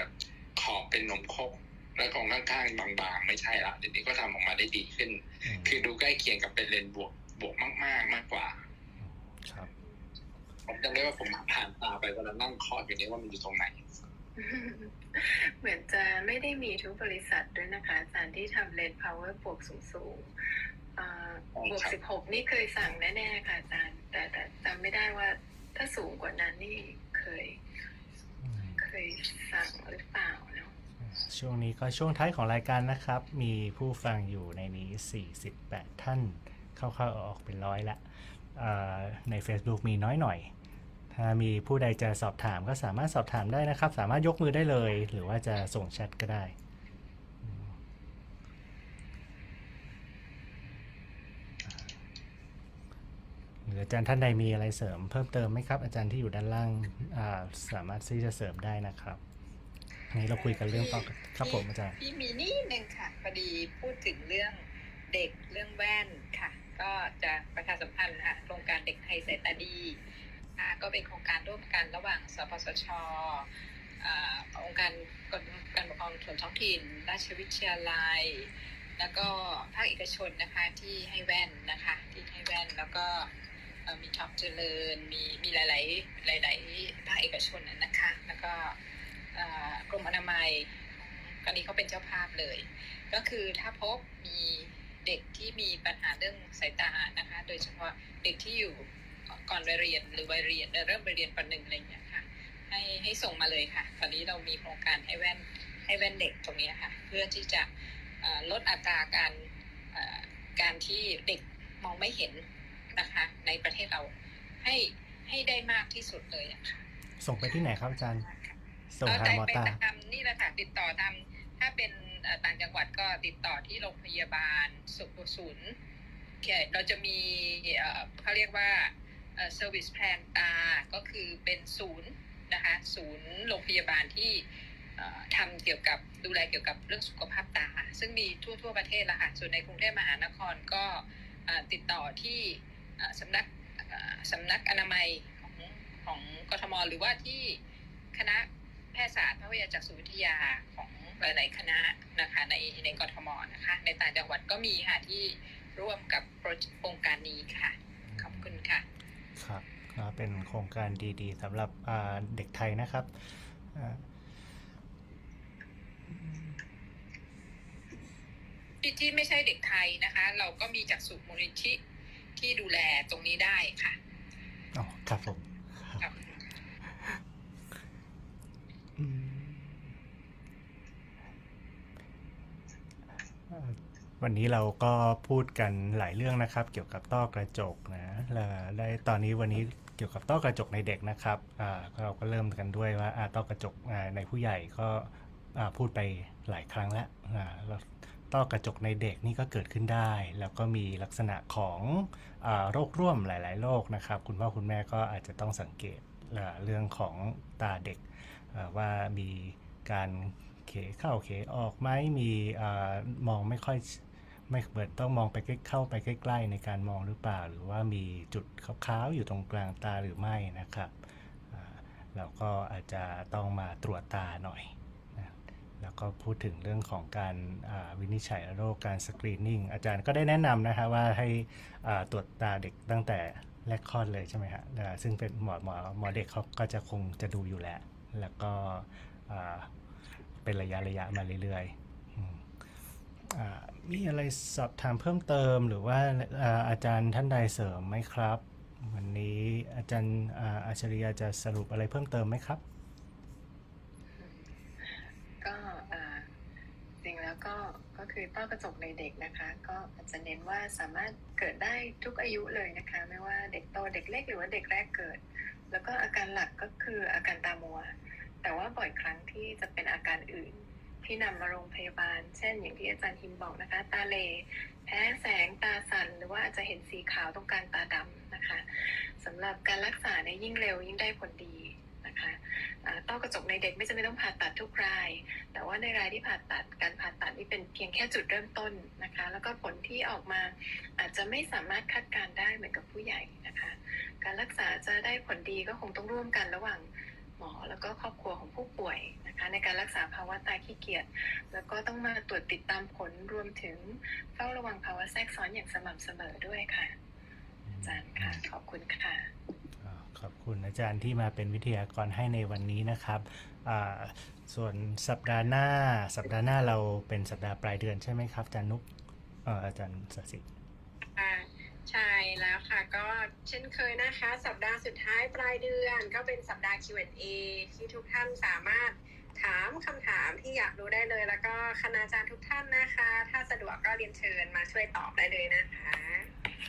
ขอบเป็นหนมครกแล้วของข้างๆบางๆ ไม่ใช่ละเดี๋ยวนี้ก็ทำออกมาได้ดีขึ้นอืมคือดูใกล้เคียงกับเป็นเลนส์บวกบวกมากๆมากกว่า ครับ ผมจำได้ว่าผมผ่านตาไปเวลานั่งเคาะอยู่นี้ว่ามันอยู่ตรงไหน เหมือนจะไม่ได้มีทุกบริษัทด้วยนะคะอาจารย์ที่ทำเลน power บวกสูงสูงๆอ่าบวก16นี่เคยสั่งแน่ๆค่ะอาจารย์ แต่แต่จำไม่ได้ว่าถ้าสูงกว่านั้นนี่เคยอืมเคยสั่งหรือเปล่าเนาะช่วงนี้ก็ช่วงท้ายของรายการนะครับ มีผู้ฟังอยู่ในนี้ 48 ท่าน เข้าๆออกๆเป็นร้อยละเอ่อใน Facebook มีน้อยหน่อยถ้า มีผู้ใดจะสอบถามก็สามารถสอบถามได้นะครับ สามารถยกมือได้เลย หรือว่าจะส่งแชทก็ได้อืมหรืออาจารย์ท่านใดมีอะไรเสริมเพิ่มเติมไหมครับ อาจารย์ที่อยู่ด้านล่างอ่าสามารถที่จะเสริมได้นะครับนี้เราคุยกันเรื่องต่อครับผมอาจารย์พี่มีนิดนึงค่ะพอดีพูดถึงเรื่องเด็กเรื่องแว่นค่ะ ก็จะประชาสัมพันธ์ค่ะโครงการเด็กไทยสายตาดี อ่าก็เป็นโครงการร่วมกันระหว่างสปสชองค์การกฎการปกครองส่วนท้องถิ่น ราชวิทยาลัย แล้วก็ภาคเอกชนนะคะที่ให้แว่นนะคะที่ให้แว่นแล้วก็มีท็อปเจริญมีมีหลาย ๆ หลาย ๆ ภาคเอกชนนะคะ แล้วก็กรมอนามัยตอนนี้เขาเป็นเจ้าภาพเลย ก็คือถ้าพบมีเด็กที่มีปัญหาเรื่องสายตานะคะ โดยเฉพาะเด็กที่อยู่ ก่อนวัยเรียนหรือวัยเรียนเริ่มไปเรียนปหนึ่งอะไรอย่างเงี้ยค่ะให้ให้ส่งมาเลยค่ะ ตอนนี้เรามีโครงการให้แว่นให้แว่นเด็กตรงนี้ค่ะ เพื่อที่จะเอ่อลดอัตราการเอ่อการที่เด็กมองไม่เห็นนะคะ ในประเทศเราให้ให้ได้มากที่สุดเลยอะค่ะ ส่งไปที่ไหนครับอาจารย์ ส่งก็ทางได้มอไปตาตามนี่แหละค่ะติดต่อตามถ้าเป็นเอ่อต่างจังหวัดก็ติดต่อที่โรงพยาบาลสุขศูนย์โอเคเราจะมีเอ่อเขาเรียกว่า เอ่อ service plan ตาก็คือเป็นศูนย์นะคะศูนย์โรงพยาบาลที่ทำเกี่ยวกับดูแลเกี่ยวกับเรื่องสุขภาพตา ซึ่งมีทั่วทั่วประเทศละค่ะส่วนในกรุงเทพมหานครก็ติดต่อที่สำนักสำนักอนามัยของของกทมหรือว่าที่คณะแพทยศาสตร์พระวิทยาจักษุวิทยาของหลาย ๆ คณะนะคะในในกทมนะคะในต่างจังหวัดก็มีค่ะที่ร่วมกับโครงการนี้ค่ะ ขอบคุณค่ะ ครับก็เป็นโครงการดีๆสำหรับอ่าเด็กไทยนะครับอ่าที่ที่ไม่ใช่เด็กไทยนะคะ เราก็มีจากสุมูลนิธิที่ดูแลตรงนี้ได้ค่ะอ๋อครับผมครับครับอืมเอ่อ วันนี้เราก็พูดกันหลายเรื่องนะครับ เกี่ยวกับต้อกระจกนะแล้วได้ตอนนี้วันนี้เกี่ยวกับต้อกระจกในเด็กนะครับเราก็เริ่มกันด้วยว่าต้อกระจกในผู้ใหญ่ก็พูดไปหลายครั้งแล้วต้อกระจกในเด็กนี่ก็เกิดขึ้นได้ แล้วก็มีลักษณะของอโรคร่วมหลาย ๆ โรคนะครับ คุณพ่อคุณแม่ก็อาจจะต้องสังเกตเรื่องของตาเด็กว่ามีการเขเข้าเขออกไหมมีอมองไม่ค่อย ไม่เปิดต้องมองไปใกล้เข้าไปใกล้ ๆ ในการมองหรือเปล่า หรือว่ามีจุดขาวๆอยู่ตรงกลางตาหรือไม่นะครับเราก็อาจจะต้องมาตรวจตาหน่อยนะแล้วก็พูดถึงเรื่องของการวินิจฉัยโรคการสกรีนนิ่งอาจารย์ก็ได้แนะนำนะฮะว่าให้ตรวจตาเด็กตั้งแต่แรกคลอดเลยใช่ไหมฮะอ่าซึ่งเป็นหมอหมอหมอเด็กเขาก็จะคงจะดูอยู่แล้ว แล้วก็เป็นระยะระยะมาเรื่อยๆ มีอะไรสอบถามเพิ่มเติมหรือว่าอาอาจารย์ท่านใดเสริมไหมครับ วันนี้อาจารย์อ่าอาชริยาจะสรุปอะไรเพิ่มเติมไหมครับ ก็อ่าจริงแล้วก็ก็คือต้อกระจกในเด็กนะคะ ก็อาจจะเน้นว่าสามารถเกิดได้ทุกอายุเลยนะคะ ไม่ว่าเด็กโตเด็กเล็กหรือว่าเด็กแรกเกิด แล้วก็อาการหลักก็คืออาการตามัว แต่ว่าบ่อยครั้งที่จะเป็นอาการอื่น ที่นำมาโรงพยาบาล เช่น อย่างที่อาจารย์ทิมบอกนะคะ ตาเลแพ้แสงตาสั่นหรือว่าอาจจะเห็นสีขาวตรงกลางตาดำนะคะสำหรับการรักษาเนี่ยยิ่งเร็วยิ่งได้ผลดีนะคะต้อกระจกในเด็กไม่จำเป็นต้องผ่าตัดทุกราย แต่ว่าในรายที่ผ่าตัดการผ่าตัดนี่เป็นเพียงแค่จุดเริ่มต้นนะคะ แล้วก็ผลที่ออกมาอาจจะไม่สามารถคาดการได้เหมือนกับผู้ใหญ่นะคะ การรักษาจะได้ผลดีก็คงต้องร่วมกันระหว่าง หมอ แล้วก็ครอบครัวของผู้ป่วยนะคะในการรักษาภาวะตาขี้เกียจแล้วก็ต้องมาตรวจติดตามผลรวมถึงเฝ้าระวังภาวะแทรกซ้อนอย่างสม่ำเสมอด้วยค่ะอาจารย์ค่ะขอบคุณค่ะอ่าขอบคุณอาจารย์ที่มาเป็นวิทยากรให้ในวันนี้นะครับอ่าส่วนสัปดาห์หน้า สัปดาห์หน้าเราเป็นสัปดาห์ปลายเดือนใช่ไหมครับอาจารย์นุกเอ่ออาจารย์สศิอ่า ใช่แล้วค่ะก็เช่นเคยนะคะ สัปดาห์สุดท้ายปลายเดือน ก็เป็นสัปดาห์ Q&A ที่ทุกท่านสามารถถามคำถามที่อยากรู้ได้เลย แล้วก็คณาจารย์ทุกท่านนะคะ ถ้าสะดวกก็เรียนเชิญมาช่วยตอบได้เลยนะคะ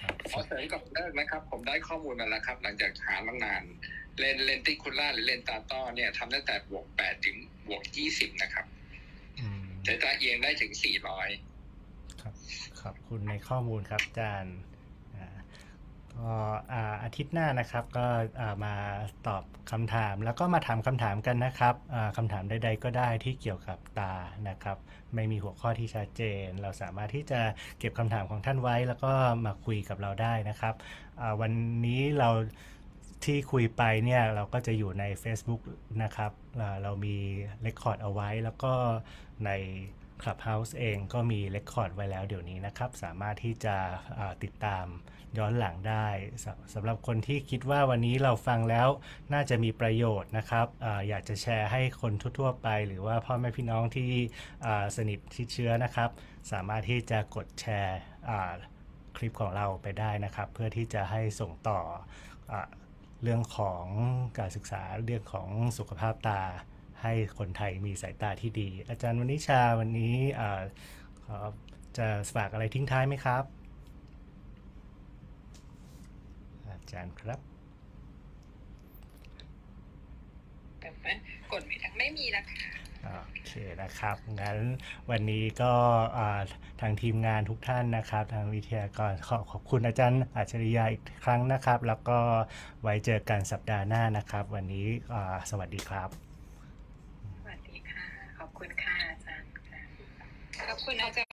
ครับขอเสริมกับเลิกนะครับ ผมได้ข้อมูลมาแล้วครับ หลังจากหาตั้งนานเลนเลนติคูล่าหรือเลนตาต้อเนี่ยทำตั้งแต่บวก8ถึงบวก20นะครับอืมแต่ตาเอียงได้ถึง400ครับขอบคุณในข้อมูลครับอาจารย์อ่า ก็อ่าอาทิตย์หน้านะครับก็มาตอบคำถามแล้วก็มาถามคำถามกันนะครับอ่าคำถามใดๆก็ได้ที่เกี่ยวกับตานะครับ ไม่มีหัวข้อที่ชัดเจน เราสามารถที่จะเก็บคำถามของท่านไว้ แล้วก็มาคุยกับเราได้นะครับวันนี้เราที่คุยไปเนี่ยเราก็จะอยู่ใน Facebook นะครับ เรามี record เอาไว้ แล้วก็ใน Clubhouse เองก็มี record ไว้แล้วเดี๋ยวนี้นะครับ สามารถที่จะติดตาม ย้อนหลังได้สำหรับคนที่คิดว่าวันนี้เราฟังแล้วน่าจะมีประโยชน์นะครับออยากจะแชร์ให้คนทั่วๆไป หรือว่าพ่อแม่พี่น้องที่สนิทชิดเชื้อนะครับ สามารถที่จะกดแชร์คลิปของเราไปได้นะครับ เพื่อที่จะให้ส่งต่ออเรื่องของการศึกษาเรื่องของสุขภาพตา ให้คนไทยมีสายตาที่ดี อาจารย์วันนิชาวันนี้ขอจะฝากอะไรทิ้งท้ายไหมครับ อา จารย์ครับแต่ว่ากดไม่ทันไม่มีแล้วค่ะโอเคนะครับ งั้นวันนี้ก็อ่าทางทีมงานทุกท่านนะครับ ทางวิทยากรขอขอบคุณอาจารย์อัจฉริยะอีกครั้งนะครับ แล้วก็ไว้เจอกันสัปดาห์หน้านะครับ วันนี้อ่าสวัสดีครับ สวัสดีค่ะ ขอบคุณค่ะอาจารย์ค่ะขอบคุณอาจารย์